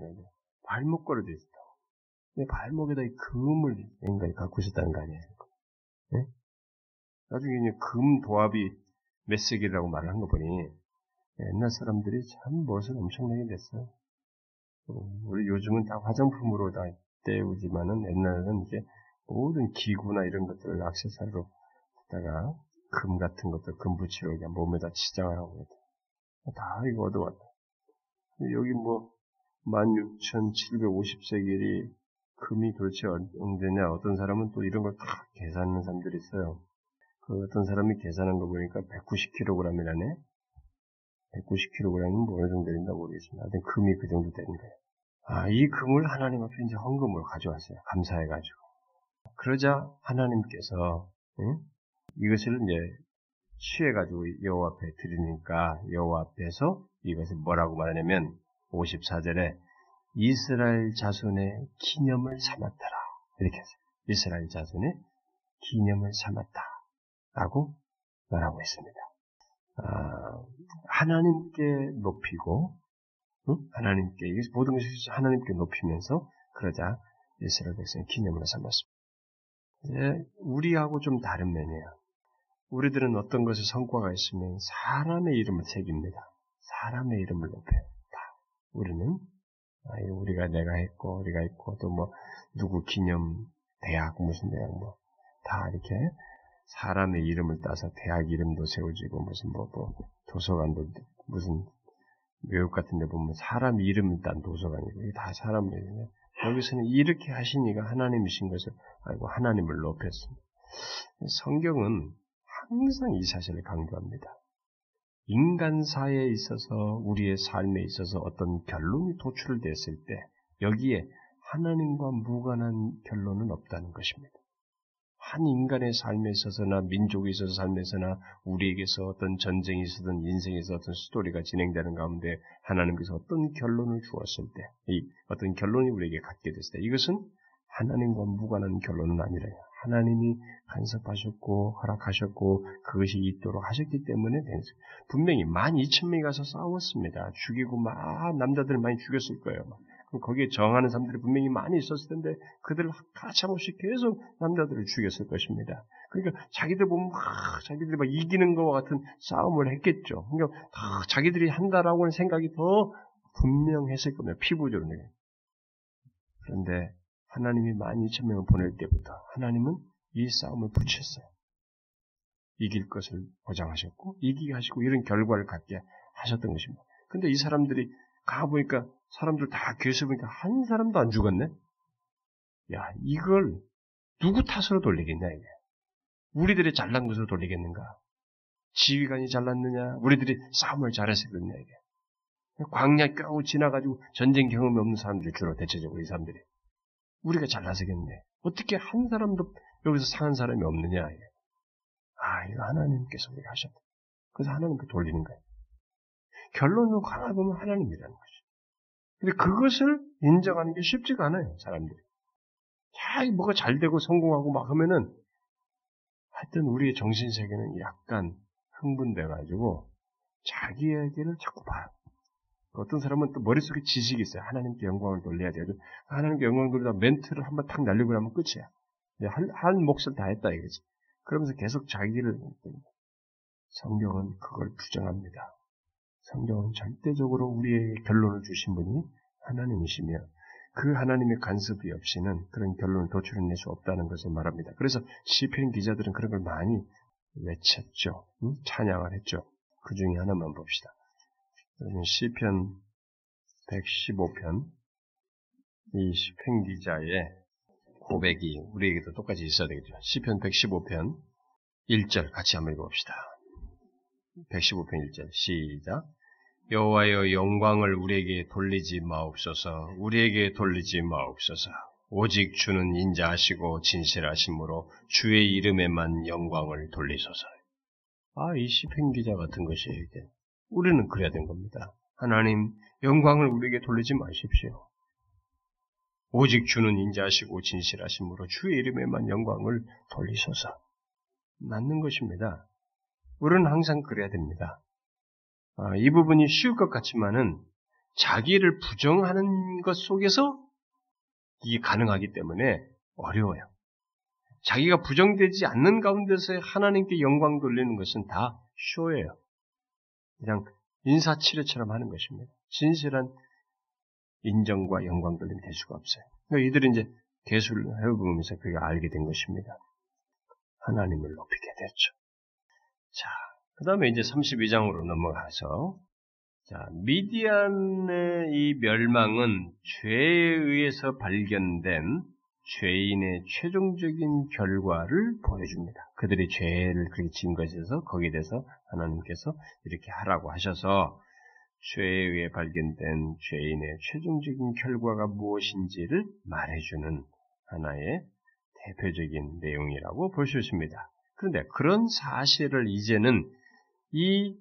발목걸이도 있었다. 근데 발목에다 이 금을 인간이 갖고 있었다는 거 아니에요? 네? 나중에 이제 금 도합이 몇 세기라고 말을 한거 보니 옛날 사람들이 참 멋을 엄청나게 냈어요. 우리 요즘은 다 화장품으로 다 때우지만은 옛날에는 이제 모든 기구나 이런 것들을 악세사리로 다가 금 같은 것들 금 붙이고 그냥 몸에다 치장을 하고 다 이거 얻어왔다. 여기 뭐 16,750세겔이 금이 도대체 언제냐 어떤 사람은 또 이런 걸 다 계산하는 사람들이 있어요. 그 어떤 사람이 계산한 거 보니까 190kg이라네. 190kg은 뭐 어느 정도 된다고 모르겠습니다. 하여튼 금이 그 정도 되는 거예요. 아, 이 금을 하나님 앞에 이제 헌금으로 가져왔어요. 감사해가지고. 그러자 하나님께서 응? 이것을 이제 취해가지고 여호와 앞에 드리니까 여호와 앞에서 이것을 뭐라고 말하냐면 54절에 이스라엘 자손의 기념을 삼았더라 이렇게 했어요. 이스라엘 자손의 기념을 삼았다라고 말하고 있습니다. 아, 하나님께 높이고 응? 하나님께 모든 것을 하나님께 높이면서 그러자 이스라엘 백성의 기념으로 삼았습니다. 우리하고 좀 다른 면이에요. 우리들은 어떤 것에 성과가 있으면 사람의 이름을 새깁니다. 사람의 이름을 높여요. 다. 우리는 아, 우리가 내가 했고 우리가 있고 또 뭐 누구 기념 대학 무슨 대학 뭐 다 이렇게 사람의 이름을 따서 대학 이름도 세워지고 무슨 뭐, 뭐 도서관도 무슨 외국 같은 데 보면 사람 이름을 딴 도서관이고 이게 다 사람 이름이에요. 여기서는 이렇게 하시니가 하나님이신 것을 알고 하나님을 높였습니다. 성경은 항상 이 사실을 강조합니다. 인간사에 있어서 우리의 삶에 있어서 어떤 결론이 도출됐을 때 여기에 하나님과 무관한 결론은 없다는 것입니다. 한 인간의 삶에 있어서나 민족에 있어서 삶에서나 우리에게서 어떤 전쟁이 있어든 인생에서 어떤 스토리가 진행되는 가운데 하나님께서 어떤 결론을 주었을 때, 이 어떤 결론이 우리에게 갖게 됐을 때, 이것은 하나님과 무관한 결론은 아니라요. 하나님이 간섭하셨고 허락하셨고 그것이 있도록 하셨기 때문에 되는 분명히 만 이천 명이 가서 싸웠습니다. 죽이고 막 남자들 많이 죽였을 거예요. 거기에 정하는 사람들이 분명히 많이 있었을 텐데 그들을 가차없이 계속 남자들을 죽였을 것입니다. 그러니까 자기들 보면 막 자기들이 막 이기는 것과 같은 싸움을 했겠죠. 그러니까 다 자기들이 한다라고 하는 생각이 더 분명했을 겁니다. 피부적으로. 그런데 하나님이 만 이천 명을 보낼 때부터 하나님은 이 싸움을 붙였어요. 이길 것을 보장하셨고 이기게 하시고 이런 결과를 갖게 하셨던 것입니다. 근데 이 사람들이 가보니까 사람들 다 교회에서 보니까 한 사람도 안 죽었네? 야, 이걸 누구 탓으로 돌리겠냐, 이게. 우리들이 잘난 것으로 돌리겠는가? 지휘관이 잘났느냐? 우리들이 싸움을 잘해서 그랬냐, 이게. 광야 겨우 지나가지고 전쟁 경험이 없는 사람들이 주로 대체적으로 이 사람들이. 우리가 잘나서겠네. 어떻게 한 사람도 여기서 상한 사람이 없느냐, 이게. 아, 이거 하나님께서 우리가 하셨다. 그래서 하나님께 돌리는 거예요. 결론으로 가보면 하나님이라는 거죠. 근데 그것을 인정하는 게 쉽지가 않아요, 사람들이. 자, 뭐가 잘 되고 성공하고 막 하면은, 하여튼 우리의 정신세계는 약간 흥분돼가지고, 자기에게를 자꾸 봐요. 어떤 사람은 또 머릿속에 지식이 있어요. 하나님께 영광을 돌려야 돼요. 하나님께 영광을 돌리다 멘트를 한번 탁 날리고 나면 끝이야. 한, 한 몫을 다 했다 이거지. 그러면서 계속 자기를, 성경은 그걸 부정합니다. 성경은 절대적으로 우리에게 결론을 주신 분이 하나님이시며 그 하나님의 간섭이 없이는 그런 결론을 도출해낼 수 없다는 것을 말합니다. 그래서 시편 기자들은 그런 걸 많이 외쳤죠. 응? 찬양을 했죠. 그 중에 하나만 봅시다. 시편 115편 이 시편 기자의 고백이 우리에게도 똑같이 있어야 되겠죠. 시편 115편 1절 같이 한번 읽어봅시다. 115편 1절 시작 여호와여 영광을 우리에게 돌리지 마옵소서 우리에게 돌리지 마옵소서 오직 주는 인자하시고 진실하심으로 주의 이름에만 영광을 돌리소서. 아, 이 시편 기자 같은 것이에요, 이게. 우리는 그래야 된 겁니다. 하나님, 영광을 우리에게 돌리지 마십시오. 오직 주는 인자하시고 진실하심으로 주의 이름에만 영광을 돌리소서. 맞는 것입니다. 우리는 항상 그래야 됩니다. 아, 이 부분이 쉬울 것 같지만은 자기를 부정하는 것 속에서 이게 가능하기 때문에 어려워요. 자기가 부정되지 않는 가운데서 하나님께 영광 돌리는 것은 다 쇼예요. 그냥 인사치레처럼 하는 것입니다. 진실한 인정과 영광 돌림이 될 수가 없어요. 그러니까 이들이 이제 개수를 해보면서 그게 알게 된 것입니다. 하나님을 높이게 됐죠. 자, 그 다음에 이제 32장으로 넘어가서 자, 미디안의 이 멸망은 죄에 의해서 발견된 죄인의 최종적인 결과를 보여줍니다. 그들이 죄를 그렇게 지은 것에서 거기에 대해서 하나님께서 이렇게 하라고 하셔서 죄에 의해 발견된 죄인의 최종적인 결과가 무엇인지를 말해주는 하나의 대표적인 내용이라고 볼 수 있습니다. 그런데 그런 사실을 이제는 이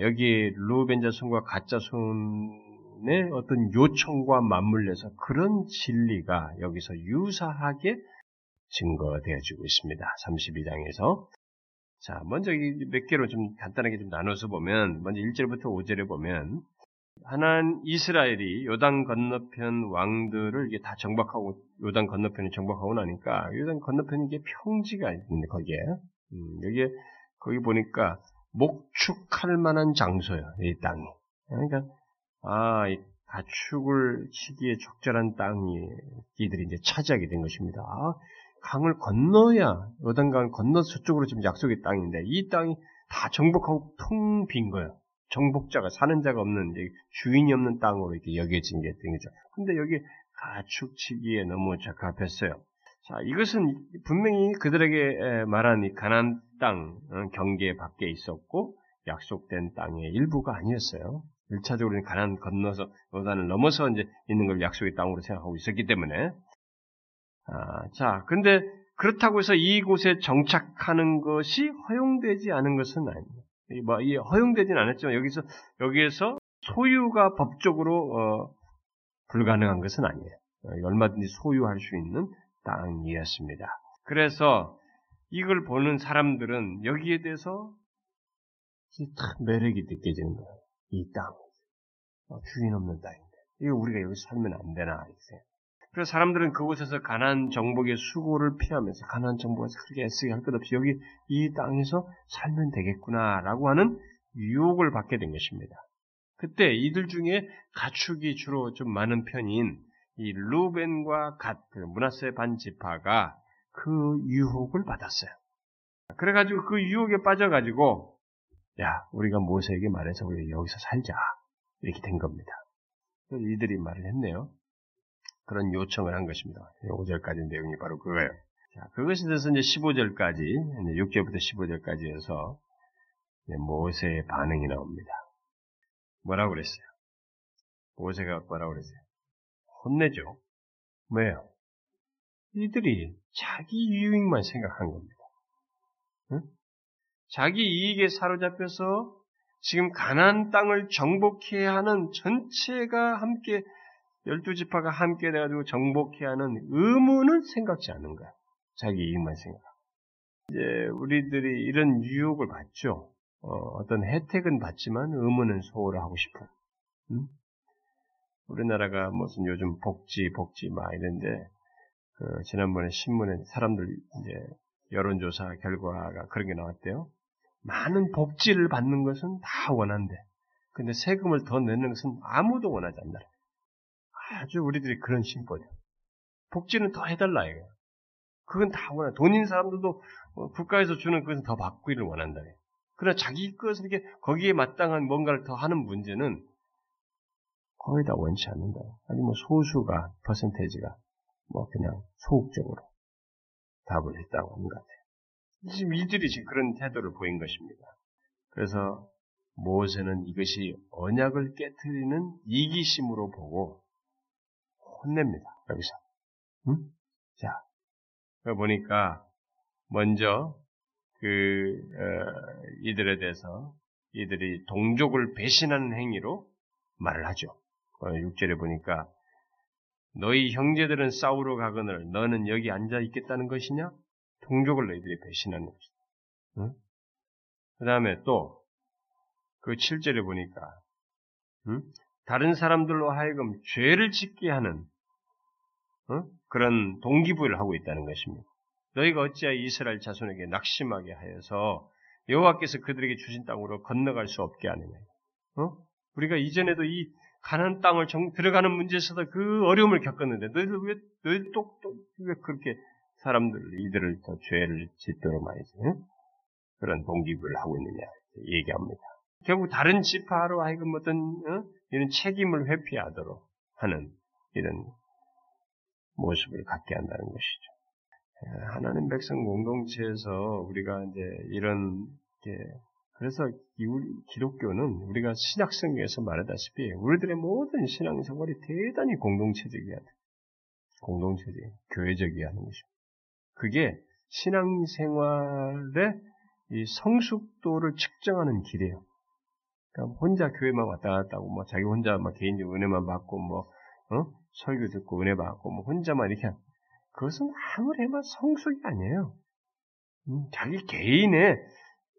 여기 루벤 자손과 가짜 손의 어떤 요청과 맞물려서 그런 진리가 여기서 유사하게 증거되어지고 있습니다. 32장에서 자, 먼저 몇 개로 좀 간단하게 좀 나눠서 보면 먼저 1절부터 5절에 보면 하나님 이스라엘이 요단 건너편 왕들을 이게 다 정박하고 요단 건너편을 정박하고 나니까 요단 건너편에 이게 평지가 있는데 거기에 음, 여기에 거기 보니까 목축할 만한 장소예요. 이 땅이. 그러니까 아, 이 가축을 치기에 적절한 땅이 이들이 이제 차지하게 된 것입니다. 아, 강을 건너야 요단강을 건너 서쪽으로 지금 약속의 땅인데 이 땅이 다 정복하고 텅빈 거예요. 정복자가 사는 자가 없는 주인이 없는 땅으로 이렇게 여겨진 게 된 거죠. 근데 여기 가축치기에 너무 적합했어요. 자, 이것은 분명히 그들에게 말한 이 가난 땅 어, 경계 밖에 있었고 약속된 땅의 일부가 아니었어요. 1차적으로는 가난 건너서 요단을 넘어서 이제 있는 걸 약속의 땅으로 생각하고 있었기 때문에 아, 자, 근데 그렇다고 해서 이곳에 정착하는 것이 허용되지 않은 것은 아닙니다. 뭐, 이 허용되진 않았지만 여기서 여기에서 소유가 법적으로 어, 불가능한 것은 아니에요. 어, 얼마든지 소유할 수 있는 땅이었습니다. 그래서 이걸 보는 사람들은 여기에 대해서 참 매력이 느껴지는 거예요. 이 땅. 어, 주인 없는 땅인데. 이거 우리가 여기 살면 안 되나, 이렇게. 그래서 사람들은 그곳에서 가난 정복의 수고를 피하면서 가난 정복에서 그렇게 애쓰게 할 것 없이 여기 이 땅에서 살면 되겠구나라고 하는 유혹을 받게 된 것입니다. 그때 이들 중에 가축이 주로 좀 많은 편인 이 루벤과 갓, 그 문하세 반 지파가 그 유혹을 받았어요. 그래가지고 그 유혹에 빠져가지고 야 우리가 모세에게 말해서 우리 여기서 살자 이렇게 된 겁니다. 이들이 말을 했네요. 그런 요청을 한 것입니다. 5절까지 내용이 바로 그거예요. 자, 그것에 대해서 이제 15절까지, 이제 6절부터 15절까지 해서 모세의 반응이 나옵니다. 뭐라고 그랬어요? 모세가 뭐라고 그랬어요? 혼내죠. 왜요? 이들이 자기 유익만 생각한 겁니다. 응? 자기 이익에 사로잡혀서 지금 가난 땅을 정복해야 하는 전체가 함께 열두 지파가 함께 돼가지고 정복해야 하는 의무는 생각지 않는 거야. 자기 이익만 생각. 이제 우리들이 이런 유혹을 받죠. 어, 떤 혜택은 받지만 의무는 소홀하고 싶어. 응? 우리나라가 무슨 요즘 복지 복지 막 이런데 그 지난번에 신문에 사람들 이제 여론조사 결과가 그런 게 나왔대요. 많은 복지를 받는 것은 다 원한대. 근데 세금을 더 내는 것은 아무도 원하지 않는다. 아주 우리들이 그런 심보죠. 복지는 더 해달라 이거예요. 그건 다 원해. 돈 있는 사람들도 어, 국가에서 주는 것은 더 받기를 원한다. 그러나 자기 것을 이렇게 거기에 마땅한 뭔가를 더 하는 문제는 거의 다 원치 않는다. 아니 뭐 소수가 퍼센테이지가 뭐 그냥 소극적으로 답을 했다고 하는 것 같아요. 지금 이들이 지금 그런 태도를 보인 것입니다. 그래서 모세는 이것이 언약을 깨뜨리는 이기심으로 보고 혼냅니다. 여기서. 응? 자, 보니까 먼저 그 어, 이들에 대해서 이들이 동족을 배신하는 행위로 말을 하죠. 어, 6절에 보니까 너희 형제들은 싸우러 가거늘 너는 여기 앉아 있겠다는 것이냐? 동족을 너희들이 배신하는 것이다. 응? 그 다음에 또, 그 7절에 보니까, 응? 다른 사람들로 하여금 죄를 짓게 하는, 응? 그런 동기부여를 하고 있다는 것입니다. 너희가 어찌하여 이스라엘 자손에게 낙심하게 하여서 여호와께서 그들에게 주신 땅으로 건너갈 수 없게 하느냐. 어? 우리가 이전에도 이 가난 땅을 정, 들어가는 문제에서도 그 어려움을 겪었는데 너희들 왜 너희들 또왜 그렇게 사람들 이들을 더 죄를 짓도록 말이지 응? 그런 동기부를 하고 있느냐 얘기합니다. 결국 다른 지파로 하여금 어떤 어? 이런 책임을 회피하도록 하는 이런 모습을 갖게 한다는 것이죠. 하나님 백성 공동체에서 우리가 이제 이런 게 그래서 기독교는 우리가 신약성경에서 말하다시피 우리들의 모든 신앙생활이 대단히 공동체적이야 돼. 공동체적, 교회적이야 하는 것이죠. 그게 신앙생활의 이 성숙도를 측정하는 길이에요. 그러니까 혼자 교회만 왔다 갔다 하고, 뭐, 자기 혼자 막 개인적 은혜만 받고, 뭐, 어? 설교 듣고 은혜 받고, 뭐, 혼자만 이렇게 그것은 아무리 해도 성숙이 아니에요. 음, 자기 개인의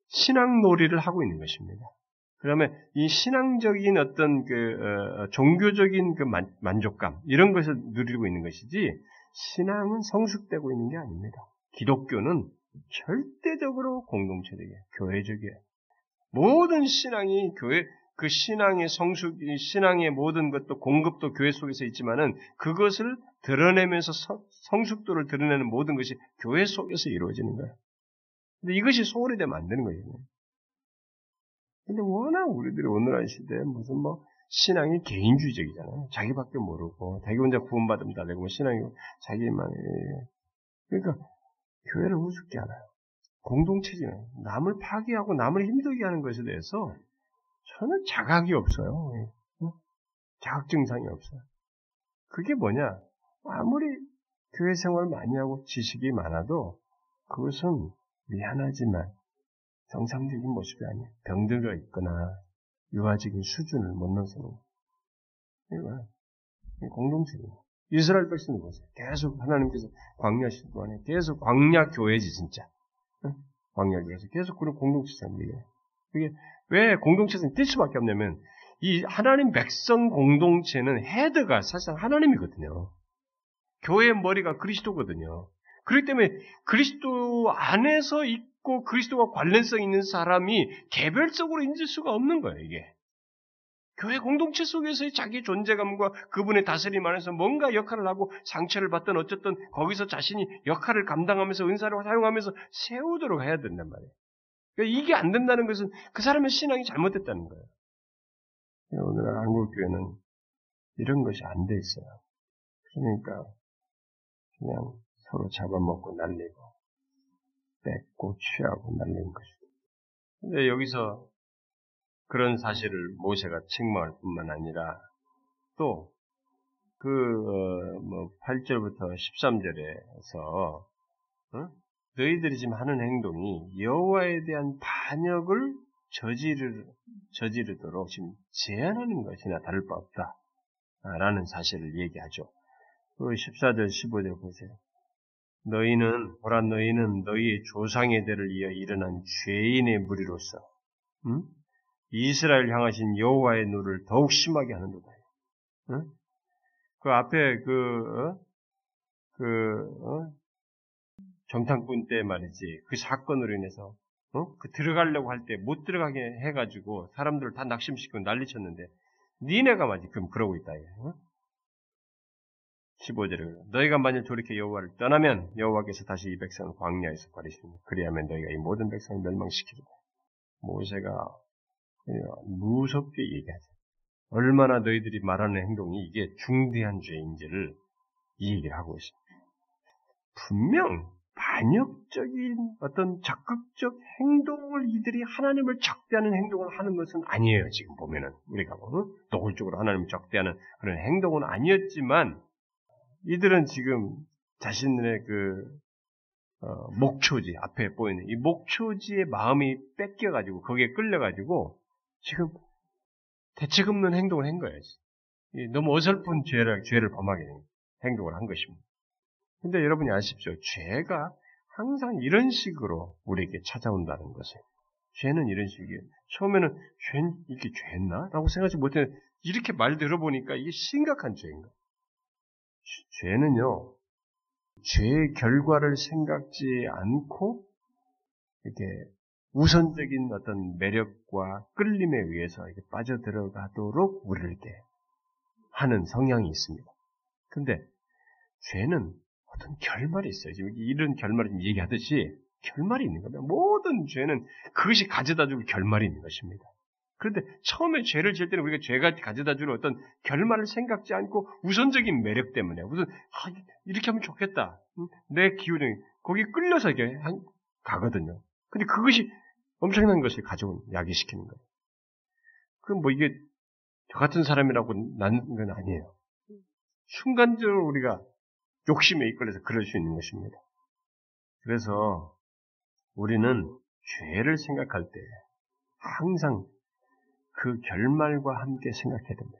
신앙 놀이를 하고 있는 것입니다. 그다음에 이 신앙적인 어떤 그 어, 종교적인 그 만, 만족감 이런 것을 누리고 있는 것이지 신앙은 성숙되고 있는 게 아닙니다. 기독교는 절대적으로 공동체적이에요. 교회적이에요. 모든 신앙이 교회 그 신앙의 성숙, 신앙의 모든 것도 공급도 교회 속에서 있지만은 그것을 드러내면서 성숙도를 드러내는 모든 것이 교회 속에서 이루어지는 거예요. 근데 이것이 소홀히 되면 안 되는 거예요. 근데 워낙 우리들이 오늘날 시대에 무슨 뭐 신앙이 개인주의적이잖아요. 자기밖에 모르고 자기 혼자 구원받으면 다 되고 뭐 신앙이 자기만 그러니까 교회를 우습게 하나요? 공동체지는 남을 파괴하고 남을 힘들게 하는 것에 대해서 저는 자각이 없어요. 자각 증상이 없어요. 그게 뭐냐? 아무리 교회 생활 많이 하고 지식이 많아도 그것은 미안하지만 정상적인 모습이 아니에요. 병들어 있거나 유아적인 수준을 못 넘어서는 이거 공동체입니다. 이스라엘 백성들 보세요. 계속 하나님께서 광야 시 동안에 계속 광야 교회지 진짜. 광야 교회에서 계속 그런 공동체잖아요. 그게 왜 공동체에서 뛸 수밖에 없냐면 이 하나님 백성 공동체는 헤드가 사실상 하나님이거든요. 교회의 머리가 그리스도거든요. 그렇기 때문에 그리스도 안에서 있고 그리스도와 관련성 있는 사람이 개별적으로 인질 수가 없는 거예요, 이게. 교회 공동체 속에서의 자기 존재감과 그분의 다스림 안에서 뭔가 역할을 하고 상처를 받든 어쨌든 거기서 자신이 역할을 감당하면서 은사를 사용하면서 세우도록 해야 된단 말이에요. 그러니까 이게 안 된다는 것은 그 사람의 신앙이 잘못됐다는 거예요. 오늘 한국 교회는 이런 것이 안 돼 있어요. 그러니까 그냥 서로 잡아먹고 날리고 뺏고 취하고 날리는 것이죠. 근데 여기서 그런 사실을 모세가 책망할 뿐만 아니라 또 그, 어, 뭐, 8절부터 13절에서, 어? 너희들이 지금 하는 행동이 여호와에 대한 반역을 저지르, 저지르도록 지금 제한하는 것이나 다를 바 없다. 라는 사실을 얘기하죠. 그 14절, 15절 보세요. 너희는, 보라 너희는 너희의 조상의 대를 이어 일어난 죄인의 무리로서, 응? 이스라엘 향하신 여호와의 눈을 더욱 심하게 하는도다. 응? 그 앞에 그, 어? 그, 어? 정탐꾼 때 말이지, 그 사건으로 인해서, 어? 그 들어가려고 할 때 못 들어가게 해가지고 사람들을 다 낙심시키고 난리쳤는데, 니네가 말이지, 그럼 그러고 있다. 어? 15절에 너희가 만일 돌이켜 여호와를 떠나면 여호와께서 다시 이 백성을 광야에서 버리시니 그리하면 너희가 이 모든 백성을 멸망시키리라. 모세가 무섭게 얘기하죠. 얼마나 너희들이 말하는 행동이 이게 중대한 죄인지를 이 얘기를 하고 있습니다. 분명 반역적인 어떤 적극적 행동을 이들이 하나님을 적대하는 행동을 하는 것은 아니에요. 지금 보면은 우리가 뭐 노골적으로 하나님을 적대하는 그런 행동은 아니었지만 이들은 지금 자신들의 그 어, 목초지 앞에 보이는 이 목초지의 마음이 뺏겨가지고 거기에 끌려가지고 지금 대책 없는 행동을 한 거예요. 너무 어설픈 죄를 죄를 범하게 된 행동을 한 것입니다. 근데 여러분이 아십시오. 죄가 항상 이런 식으로 우리에게 찾아온다는 것을. 죄는 이런 식이에요. 처음에는 죄, 이게 죄나? 라고 생각하지 못했는데, 이렇게 말 들어보니까 이게 심각한 죄인 가? 죄는요, 죄의 결과를 생각지 않고, 이렇게 우선적인 어떤 매력과 끌림에 의해서 이렇게 빠져들어가도록 우리를 이렇게 하는 성향이 있습니다. 근데 죄는 어떤 결말이 있어요. 지금 이런 결말을 지금 얘기하듯이 결말이 있는 겁니다. 모든 죄는 그것이 가져다 줄 결말이 있는 것입니다. 그런데 처음에 죄를 지을 때는 우리가 죄가 가져다 주는 어떤 결말을 생각지 않고 우선적인 매력 때문에 우선 아, 이렇게 하면 좋겠다. 내 기운이 거기 끌려서 이게 가거든요. 근데 그것이 엄청난 것을 가져온 야기시키는 거예요. 그럼 뭐 이게 저 같은 사람이라고 난 건 아니에요. 순간적으로 우리가 욕심에 이끌려서 그럴 수 있는 것입니다. 그래서 우리는 죄를 생각할 때 항상 그 결말과 함께 생각해야 됩니다.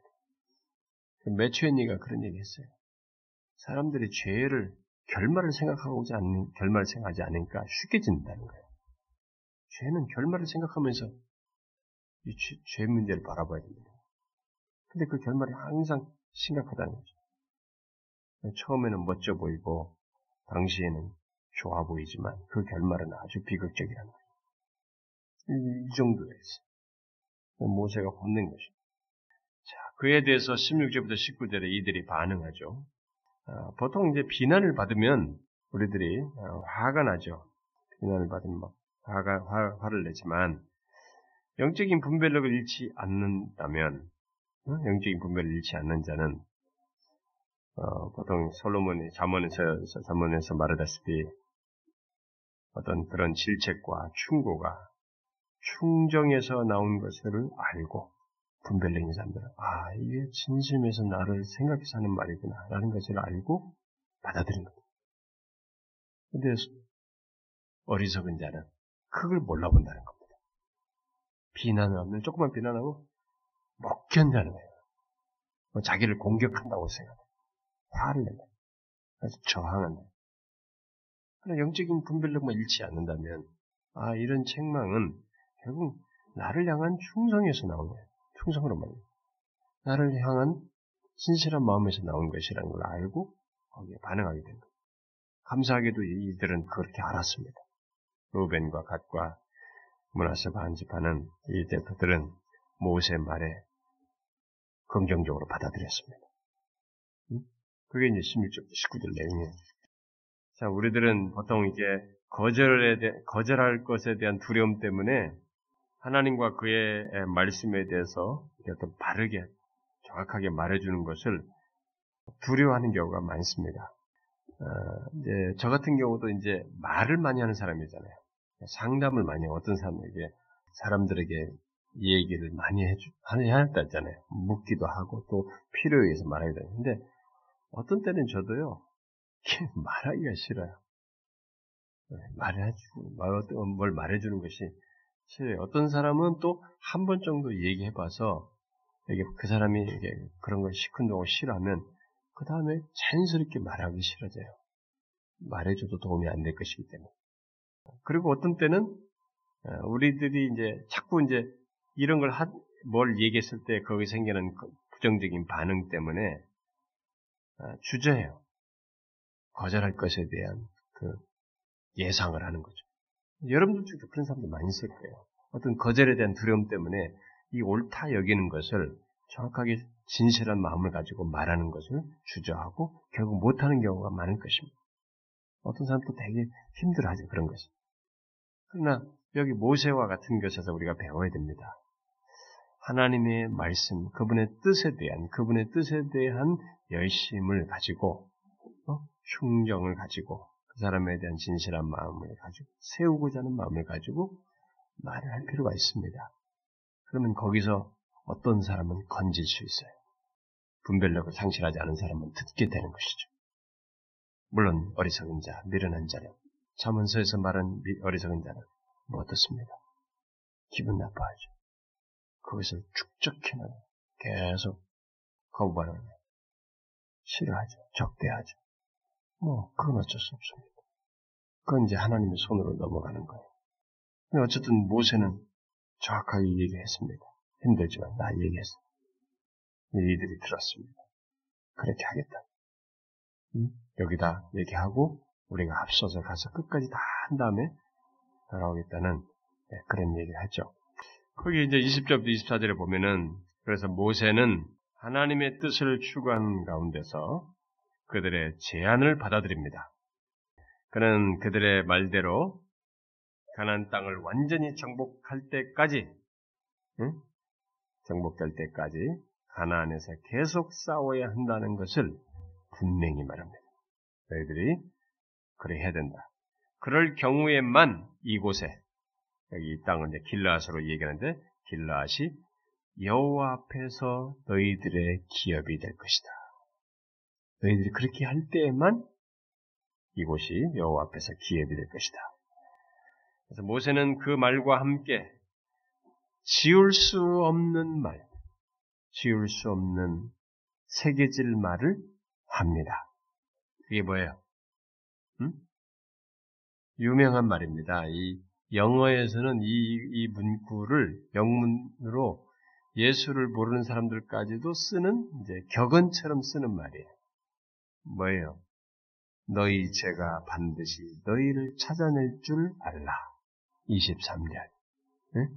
매추엔니가 그런 얘기 했어요. 사람들이 죄를 결말을 생각하고지 않는, 결말을 생각하지 않으니까 쉽게 짓는다는 거예요. 죄는 결말을 생각하면서 이 죄, 죄 문제를 바라봐야 됩니다. 근데 그 결말이 항상 심각하다는 거죠. 처음에는 멋져 보이고 당시에는 좋아 보이지만 그 결말은 아주 비극적이라는 거예요. 이, 이 정도에서 모세가 혼낸 것입니다. 자, 그에 대해서 16절부터 19절에 이들이 반응하죠. 아, 보통 이제 비난을 받으면 우리들이 아, 화가 나죠. 비난을 받으면 막 화가, 화, 화를 내지만 영적인 분별력을 잃지 않는다면 어? 영적인 분별을 잃지 않는 자는 어, 보통 솔로몬이 자문에서 자문에서 말하다시피 어떤 그런 질책과 충고가 충정에서 나온 것을 알고 분별력 있는 사람들은 아 이게 진심에서 나를 생각해서 하는 말이구나라는 것을 알고 받아들인 겁니다. 근데 어리석은 자는 그걸 몰라본다는 겁니다. 비난을 하면 조금만 비난하고 못 견다는 거예요. 뭐 자기를 공격한다고 생각해요. 화를 낸다. 그래서 저항한다. 영적인 분별력만 잃지 않는다면, 아, 이런 책망은 결국 나를 향한 충성에서 나온 거예요. 충성으로 말이에요. 나를 향한 진실한 마음에서 나온 것이라는 걸 알고 거기에 반응하게 된 거예요. 감사하게도 이들은 그렇게 알았습니다. 루벤과 갓과 문하세 반지파는 이 대표들은 모세 말에 긍정적으로 받아들였습니다. 그게 이제 16절, 19절 내용이에요. 자, 우리들은 보통 이게 거절에 대, 거절할 것에 대한 두려움 때문에 하나님과 그의 말씀에 대해서 어떤 바르게, 정확하게 말해주는 것을 두려워하는 경우가 많습니다. 어, 이제 저 같은 경우도 이제 말을 많이 하는 사람이잖아요. 상담을 많이. 어떤 사람에게 사람들에게 얘기를 많이 해주, 해야 한다잖아요. 묻기도 하고 또 필요에 의해서 말해야 되는데 어떤 때는 저도요, 말하기가 싫어요. 네, 말해주고, 뭘 말해주는 것이 싫어요. 어떤 사람은 또 한 번 정도 얘기해봐서, 이게 그 사람이 이게 그런 걸 시큰둥하고 싫어하면, 그 다음에 자연스럽게 말하기 싫어져요. 말해줘도 도움이 안 될 것이기 때문에. 그리고 어떤 때는, 어, 우리들이 이제 자꾸 이제 이런 걸 하, 뭘 얘기했을 때 거기 생기는 그 부정적인 반응 때문에 아, 주저해요. 거절할 것에 대한 그 예상을 하는 거죠. 여러분들 중에도 그런 사람들 많이 있을 거예요. 어떤 거절에 대한 두려움 때문에 이 옳다 여기는 것을 정확하게 진실한 마음을 가지고 말하는 것을 주저하고 결국 못하는 경우가 많은 것입니다. 어떤 사람도 되게 힘들어하죠 그런 것이. 그러나 여기 모세와 같은 것에서 우리가 배워야 됩니다. 하나님의 말씀, 그분의 뜻에 대한 그분의 뜻에 대한 열심을 가지고 어? 충정을 가지고 그 사람에 대한 진실한 마음을 가지고 세우고자 하는 마음을 가지고 말을 할 필요가 있습니다. 그러면 거기서 어떤 사람은 건질 수 있어요. 분별력을 상실하지 않은 사람은 듣게 되는 것이죠. 물론 어리석은 자, 미련한 자는 자문서에서 말한 어리석은 자는 뭐 어떻습니까? 기분 나빠하죠. 그것을 축적해는 계속 거부하는 싫어하죠. 적대하죠. 뭐 그건 어쩔 수 없습니다. 그건 이제 하나님의 손으로 넘어가는 거예요. 어쨌든 모세는 정확하게 얘기했습니다. 힘들지만 나 얘기했어. 이들이 들었습니다. 그렇게 하겠다. 응? 여기다 얘기하고 우리가 앞서서 가서 끝까지 다 한 다음에 돌아오겠다는 네, 그런 얘기를 하죠. 거기 이제 20절부터 24절에 보면은 그래서 모세는 하나님의 뜻을 추구하는 가운데서 그들의 제안을 받아들입니다. 그는 그들의 말대로 가난 땅을 완전히 정복할 때까지 응? 정복될 때까지 가나안에서 계속 싸워야 한다는 것을 분명히 말합니다. 너희들이 그래 해야 된다. 그럴 경우에만 이곳에 여기 이 땅은 이제 길라앗으로 얘기하는데 길라앗이 여호와 앞에서 너희들의 기업이 될 것이다. 너희들이 그렇게 할 때에만 이곳이 여호와 앞에서 기업이 될 것이다. 그래서 모세는 그 말과 함께 지울 수 없는 말, 지울 수 없는 새겨질 말을 합니다. 그게 뭐예요? 음? 유명한 말입니다. 이 영어에서는 이, 이 문구를 영문으로 예수를 모르는 사람들까지도 쓰는 이제 격언처럼 쓰는 말이에요. 뭐예요? 너희 죄가 반드시 너희를 찾아낼 줄 알라. 23절. 네?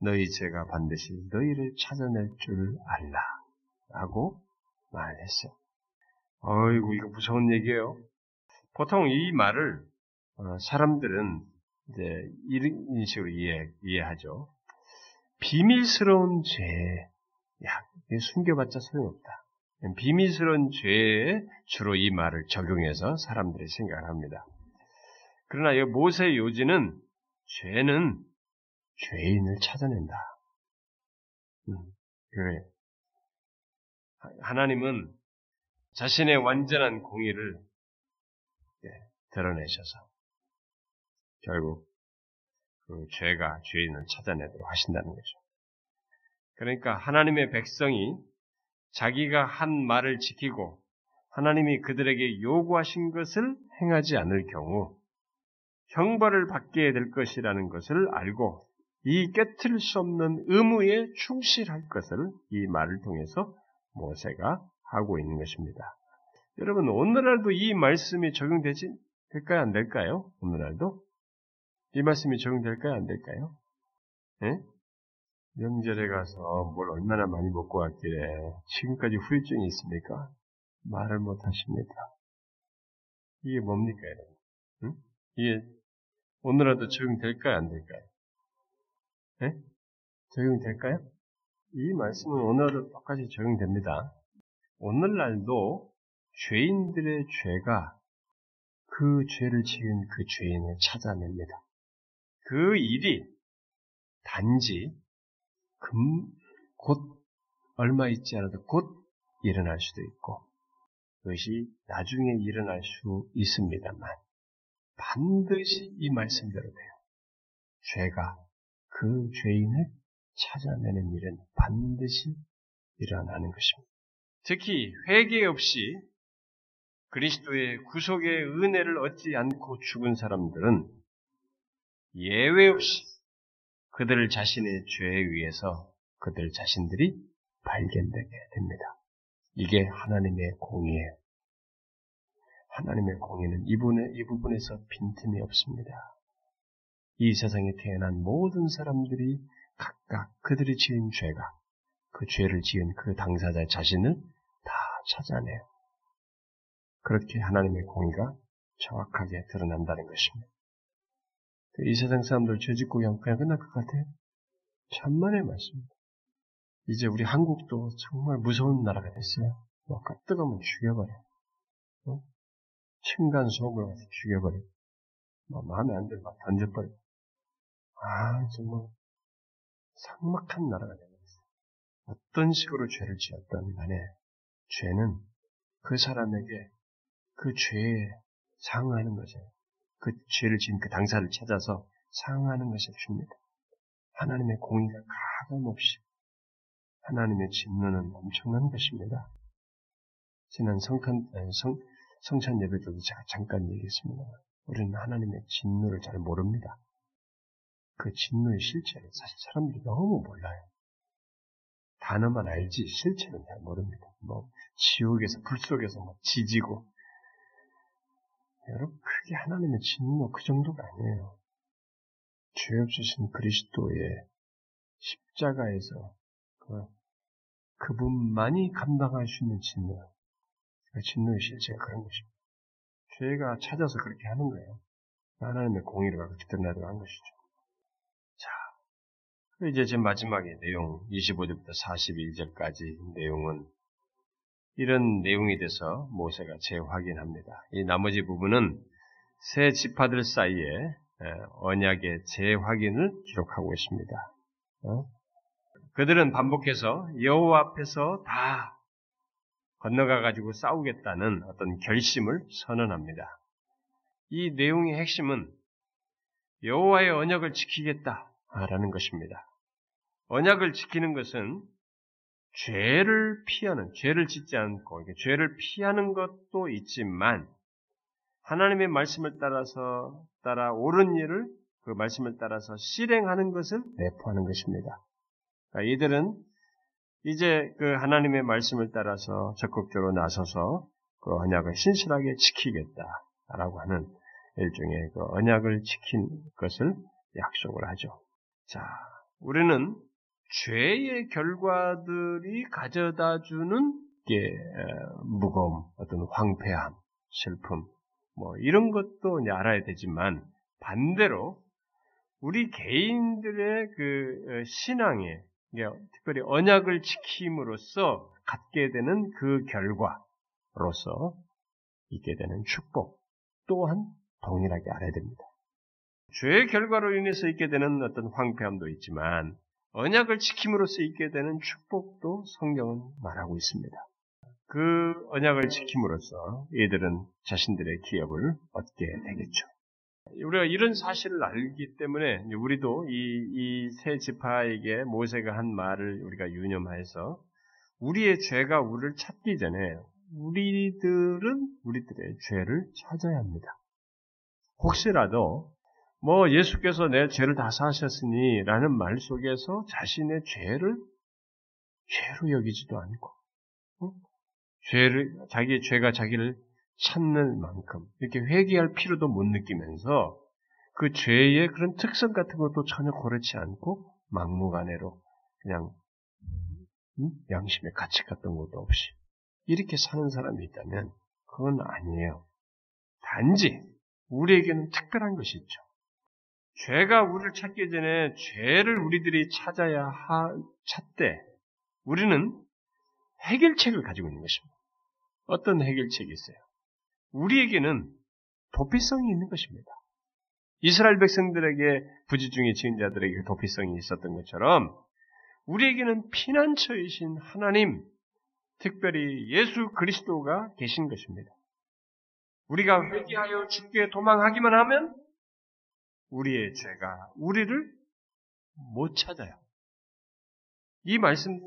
너희 죄가 반드시 너희를 찾아낼 줄 알라. 라고 말했어요. 어이구, 이거 무서운 얘기예요. 보통 이 말을 어, 사람들은 이제 이런 식으로 이해, 이해하죠. 비밀스러운 죄, 야, 숨겨봤자 소용없다. 비밀스러운 죄에 주로 이 말을 적용해서 사람들이 생각을 합니다. 그러나 이 모세 요지는 죄는 죄인을 찾아낸다. 음, 그래. 하나님은 자신의 완전한 공의를 예, 드러내셔서 결국 그 죄가 죄인을 찾아내도록 하신다는 거죠. 그러니까 하나님의 백성이 자기가 한 말을 지키고 하나님이 그들에게 요구하신 것을 행하지 않을 경우 형벌을 받게 될 것이라는 것을 알고 이 깨트릴 수 없는 의무에 충실할 것을 이 말을 통해서 모세가 하고 있는 것입니다. 여러분 오늘날도 이 말씀이 적용되지 될까요? 안 될까요? 오늘날도 이 말씀이 적용될까요? 안 될까요? 네? 명절에 가서 뭘 얼마나 많이 먹고 왔길래 지금까지 후유증이 있습니까? 말을 못 하십니다. 이게 뭡니까, 여러분? 응? 이게 오늘라도 적용될까요? 안 될까요? 네? 적용될까요? 이 말씀은 오늘도 똑같이 적용됩니다. 오늘날도 죄인들의 죄가 그 죄를 지은 그 죄인을 찾아냅니다. 그 일이 단지 금, 곧 얼마 있지 않아도 곧 일어날 수도 있고 그것이 나중에 일어날 수 있습니다만 반드시 이 말씀대로 돼요. 죄가 그 죄인을 찾아내는 일은 반드시 일어나는 것입니다. 특히 회개 없이 그리스도의 구속의 은혜를 얻지 않고 죽은 사람들은 예외 없이 그들 자신의 죄에 의해서 그들 자신들이 발견되게 됩니다. 이게 하나님의 공의예요. 하나님의 공의는 이분의, 이 부분에서 빈틈이 없습니다. 이 세상에 태어난 모든 사람들이 각각 그들이 지은 죄가 그 죄를 지은 그 당사자 자신을 다 찾아내요. 그렇게 하나님의 공의가 정확하게 드러난다는 것입니다. 이 세상 사람들 죄 짓고 그냥, 그냥 끝날 것 같아요. 천만의 말씀입니다. 이제 우리 한국도 정말 무서운 나라가 됐어요. 뭐가 뜨거면 죽여버려. 어? 층간 소음을 가서 죽여버려. 뭐 마음에 안 들면 막 던져버려. 아, 정말 삭막한 나라가 되어버렸어요. 어떤 식으로 죄를 지었던 간에 죄는 그 사람에게 그 죄에 상응하는 것이에요. 그 죄를 지은 그 당사를 찾아서 상응하는 것이 줍니다. 하나님의 공의가 가감없이 하나님의 진노는 엄청난 것입니다. 지난 성탄, 성, 성찬 예배 때도 제가 잠깐 얘기했습니다. 우리는 하나님의 진노를 잘 모릅니다. 그 진노의 실체를 사실 사람들이 너무 몰라요. 단어만 알지 실체는 잘 모릅니다. 뭐 지옥에서 불 속에서 뭐 지지고 여러분 그게 하나님의 진노 그 정도가 아니에요. 죄 없으신 그리스도의 십자가에서 그, 그분만이 감당할 수 있는 진노. 그 진노의 실체가 그런 것입니다. 죄가 찾아서 그렇게 하는 거예요. 하나님의 공의를 그렇게 드러나도록 한 것이죠. 자, 이제 지금 마지막에 내용 25절부터 41절까지 내용은 이런 내용이 돼서 모세가 재확인합니다. 이 나머지 부분은 세 지파들 사이에 언약의 재확인을 기록하고 있습니다. 어? 그들은 반복해서 여호와 앞에서 다 건너가 가지고 싸우겠다는 어떤 결심을 선언합니다. 이 내용의 핵심은 여호와의 언약을 지키겠다라는 것입니다. 언약을 지키는 것은 죄를 피하는, 죄를 짓지 않고, 죄를 피하는 것도 있지만, 하나님의 말씀을 따라서, 따라 옳은 일을, 그 말씀을 따라서 실행하는 것을 내포하는 것입니다. 그러니까 이들은 이제 그 하나님의 말씀을 따라서 적극적으로 나서서 그 언약을 신실하게 지키겠다라고 하는 일종의 그 언약을 지킨 것을 약속을 하죠. 자, 우리는 죄의 결과들이 가져다 주는 게 무거움, 어떤 황폐함, 슬픔, 뭐 이런 것도 알아야 되지만 반대로 우리 개인들의 그 어, 신앙에 특별히 언약을 지킴으로써 갖게 되는 그 결과로서 있게 되는 축복 또한 동일하게 알아야 됩니다. 죄의 결과로 인해서 있게 되는 어떤 황폐함도 있지만 언약을 지킴으로써 있게 되는 축복도 성경은 말하고 있습니다. 그 언약을 지킴으로써 이들은 자신들의 기업을 얻게 되겠죠. 우리가 이런 사실을 알기 때문에 우리도 이 세 지파에게 모세가 한 말을 우리가 유념해서 우리의 죄가 우리를 찾기 전에 우리들은 우리들의 죄를 찾아야 합니다. 혹시라도 뭐 예수께서 내 죄를 다 사하셨으니 라는 말 속에서 자신의 죄를 죄로 여기지도 않고 어? 죄를 자기의 죄가 자기를 찾는 만큼 이렇게 회개할 필요도 못 느끼면서 그 죄의 그런 특성 같은 것도 전혀 고르지 않고 막무가내로 그냥 음? 양심의 가치 같은 것도 없이 이렇게 사는 사람이 있다면 그건 아니에요. 단지 우리에게는 특별한 것이 있죠. 죄가 우리를 찾기 전에 죄를 우리들이 찾아야 하, 찾되 우리는 해결책을 가지고 있는 것입니다. 어떤 해결책이 있어요? 우리에게는 도피성이 있는 것입니다. 이스라엘 백성들에게 부지 중에 지은 자들에게 도피성이 있었던 것처럼 우리에게는 피난처이신 하나님, 특별히 예수 그리스도가 계신 것입니다. 우리가 회개하여 죽게 도망하기만 하면 우리의 죄가 우리를 못 찾아요. 이 말씀,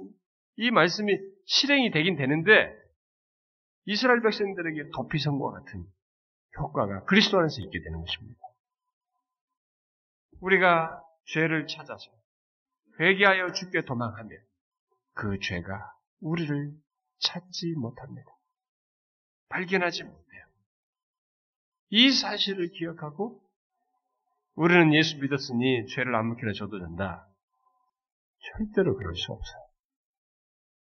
이 말씀이 실행이 되긴 되는데 이스라엘 백성들에게 도피성과 같은 효과가 그리스도 안에서 있게 되는 것입니다. 우리가 죄를 찾아서 회개하여 죽게 도망하면 그 죄가 우리를 찾지 못합니다. 발견하지 못해요. 이 사실을 기억하고 우리는 예수 믿었으니 죄를 아무렇게나 져도 된다. 절대로 그럴 수 없어요.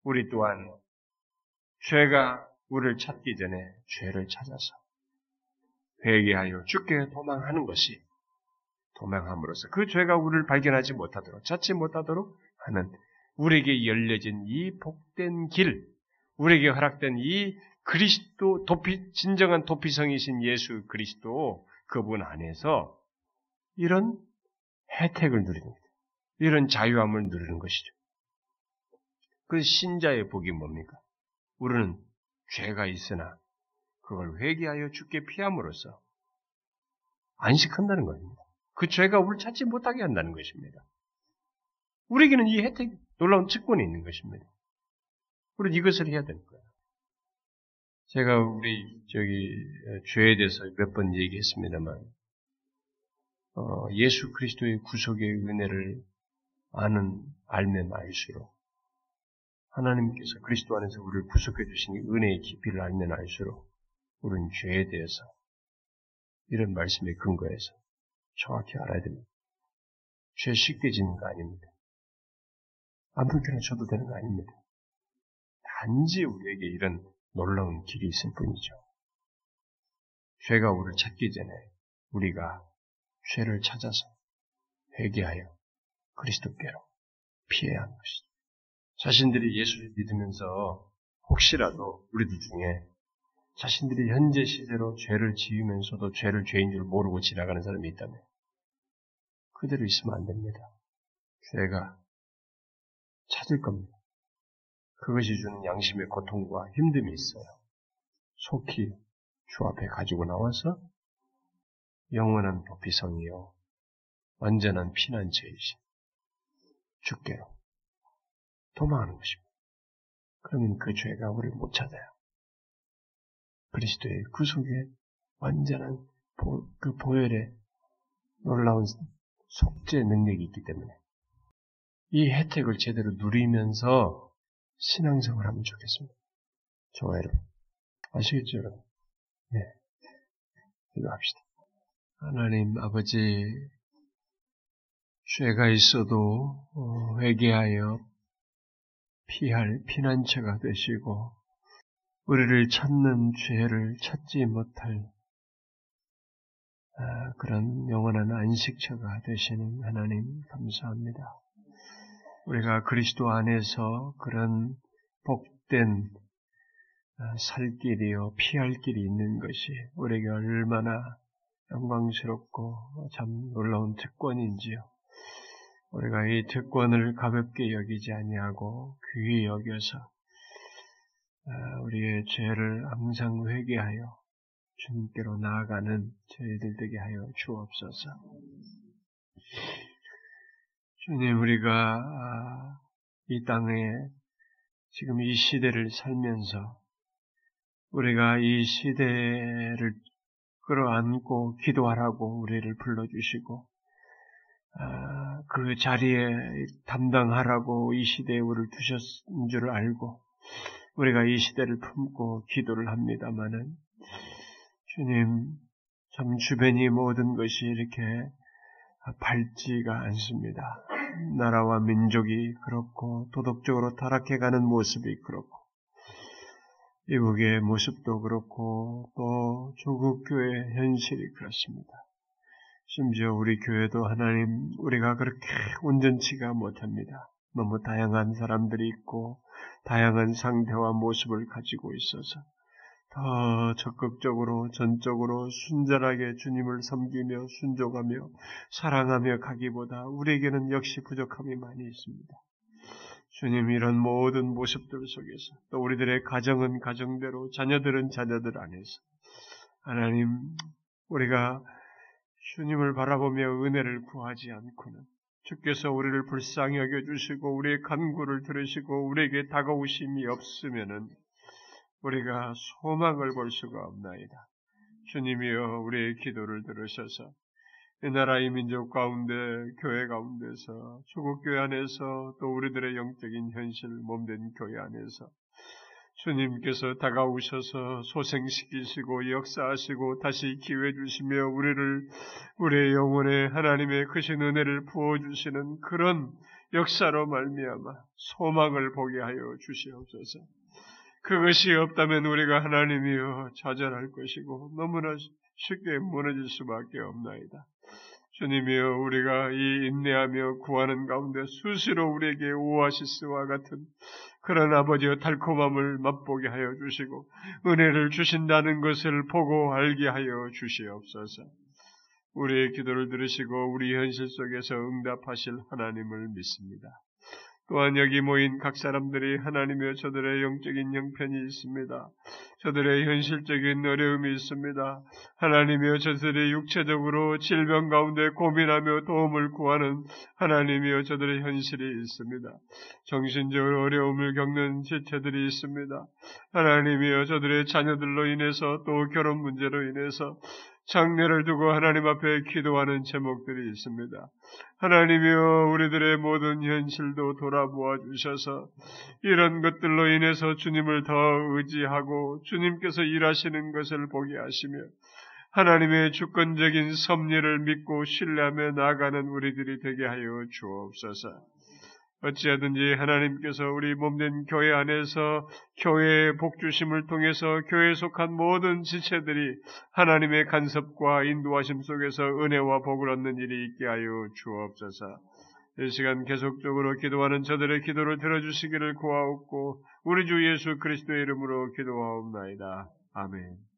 우리 또한 죄가 우리를 찾기 전에 죄를 찾아서 회개하여 죽게 도망하는 것이 도망함으로써 그 죄가 우리를 발견하지 못하도록 찾지 못하도록 하는 우리에게 열려진 이 복된 길, 우리에게 허락된 이 그리스도 도피 진정한 도피성이신 예수 그리스도 그분 안에서 이런 혜택을 누리는 거죠. 이런 자유함을 누리는 것이죠. 그 신자의 복이 뭡니까? 우리는 죄가 있으나 그걸 회개하여 죽게 피함으로써 안식한다는 것입니다. 그 죄가 우리를 찾지 못하게 한다는 것입니다. 우리에게는 이 혜택, 놀라운 특권이 있는 것입니다. 우리는 이것을 해야 되는 거예요. 제가 우리 저기 죄에 대해서 몇 번 얘기했습니다만 어, 예수 그리스도의 구속의 은혜를 아는 알면 알수록 하나님께서 그리스도 안에서 우리를 구속해 주신 은혜의 깊이를 알면 알수록 우리는 죄에 대해서 이런 말씀의 근거에서 정확히 알아야 됩니다. 죄 쉽게 짓는 거 아닙니다. 안 불편해져도 되는 거 아닙니다. 단지 우리에게 이런 놀라운 길이 있을 뿐이죠. 죄가 우리를 찾기 전에 우리가 죄를 찾아서 회개하여 그리스도께로 피해야 하는 것이죠. 자신들이 예수를 믿으면서 혹시라도 우리들 중에 자신들이 현재 시대로 죄를 지으면서도 죄를 죄인 줄 모르고 지나가는 사람이 있다면 그대로 있으면 안 됩니다. 죄가 찾을 겁니다. 그것이 주는 양심의 고통과 힘듦이 있어요. 속히 주 앞에 가지고 나와서 영원한 도피성이요 완전한 피난처이신 주께로 도망하는 것입니다. 그러면 그 죄가 우리를 못 찾아요. 그리스도의 구속의 완전한 보, 그 보혈의 놀라운 속죄 능력이 있기 때문에 이 혜택을 제대로 누리면서 신앙생활 하면 좋겠습니다. 좋아요. 아시겠죠, 여러분? 네. 기도합시다. 하나님 아버지, 죄가 있어도 어, 회개하여 피할 피난처가 되시고 우리를 찾는 죄를 찾지 못할 아, 그런 영원한 안식처가 되시는 하나님 감사합니다. 우리가 그리스도 안에서 그런 복된 아, 살 길이요 피할 길이 있는 것이 우리에게 얼마나 영광스럽고 참 놀라운 특권인지요. 우리가 이 특권을 가볍게 여기지 아니하고 귀히 여겨서 아, 우리의 죄를 항상 회개하여 주님께로 나아가는 저희들 되게 하여 주옵소서. 주님, 우리가 아, 이 땅에 지금 이 시대를 살면서 우리가 이 시대를 끌어안고 기도하라고 우리를 불러주시고 아, 그 자리에 담당하라고 이 시대에 우리를 두셨는 줄 알고 우리가 이 시대를 품고 기도를 합니다마는 주님 참 주변이 모든 것이 이렇게 밝지가 않습니다. 나라와 민족이 그렇고 도덕적으로 타락해가는 모습이 그렇고 이북의 모습도 그렇고 또 조국 교회 현실이 그렇습니다. 심지어 우리 교회도 하나님 우리가 그렇게 온전치가 못합니다. 너무 다양한 사람들이 있고 다양한 상태와 모습을 가지고 있어서 더 적극적으로 전적으로 순전하게 주님을 섬기며 순종하며 사랑하며 가기보다 우리에게는 역시 부족함이 많이 있습니다. 주님 이런 모든 모습들 속에서 또 우리들의 가정은 가정대로 자녀들은 자녀들 안에서 하나님 우리가 주님을 바라보며 은혜를 구하지 않고는 주께서 우리를 불쌍히 여겨 주시고 우리의 간구를 들으시고 우리에게 다가오심이 없으면은 우리가 소망을 볼 수가 없나이다. 주님이여 우리의 기도를 들으셔서 이 나라의 민족 가운데 교회 가운데서 조국교회 안에서 또 우리들의 영적인 현실 몸된 교회 안에서 주님께서 다가오셔서 소생시키시고 역사하시고 다시 기회 주시며 우리를 우리의 영혼에 하나님의 크신 은혜를 부어 주시는 그런 역사로 말미암아 소망을 보게 하여 주시옵소서. 그것이 없다면 우리가 하나님이여 좌절할 것이고 너무나 쉽게 무너질 수밖에 없나이다. 주님이여 우리가 이 인내하며 구하는 가운데 수시로 우리에게 오아시스와 같은 그런 아버지의 달콤함을 맛보게 하여 주시고 은혜를 주신다는 것을 보고 알게 하여 주시옵소서. 우리의 기도를 들으시고 우리 현실 속에서 응답하실 하나님을 믿습니다. 또한 여기 모인 각 사람들이 하나님의 저들의 영적인 형편이 있습니다. 저들의 현실적인 어려움이 있습니다. 하나님이여 저들이 육체적으로 질병 가운데 고민하며 도움을 구하는 하나님이여 저들의 현실이 있습니다. 정신적으로 어려움을 겪는 지체들이 있습니다. 하나님이여 저들의 자녀들로 인해서 또 결혼 문제로 인해서 장례를 두고 하나님 앞에 기도하는 제목들이 있습니다. 하나님이여 우리들의 모든 현실도 돌아보아 주셔서 이런 것들로 인해서 주님을 더 의지하고 주님께서 일하시는 것을 보게 하시며 하나님의 주권적인 섭리를 믿고 신뢰하며 나아가는 우리들이 되게 하여 주옵소서. 어찌하든지 하나님께서 우리 몸된 교회 안에서 교회의 복주심을 통해서 교회에 속한 모든 지체들이 하나님의 간섭과 인도하심 속에서 은혜와 복을 얻는 일이 있게 하여 주옵소서. 이 시간 계속적으로 기도하는 저들의 기도를 들어주시기를 구하옵고 우리 주 예수 그리스도의 이름으로 기도하옵나이다. 아멘.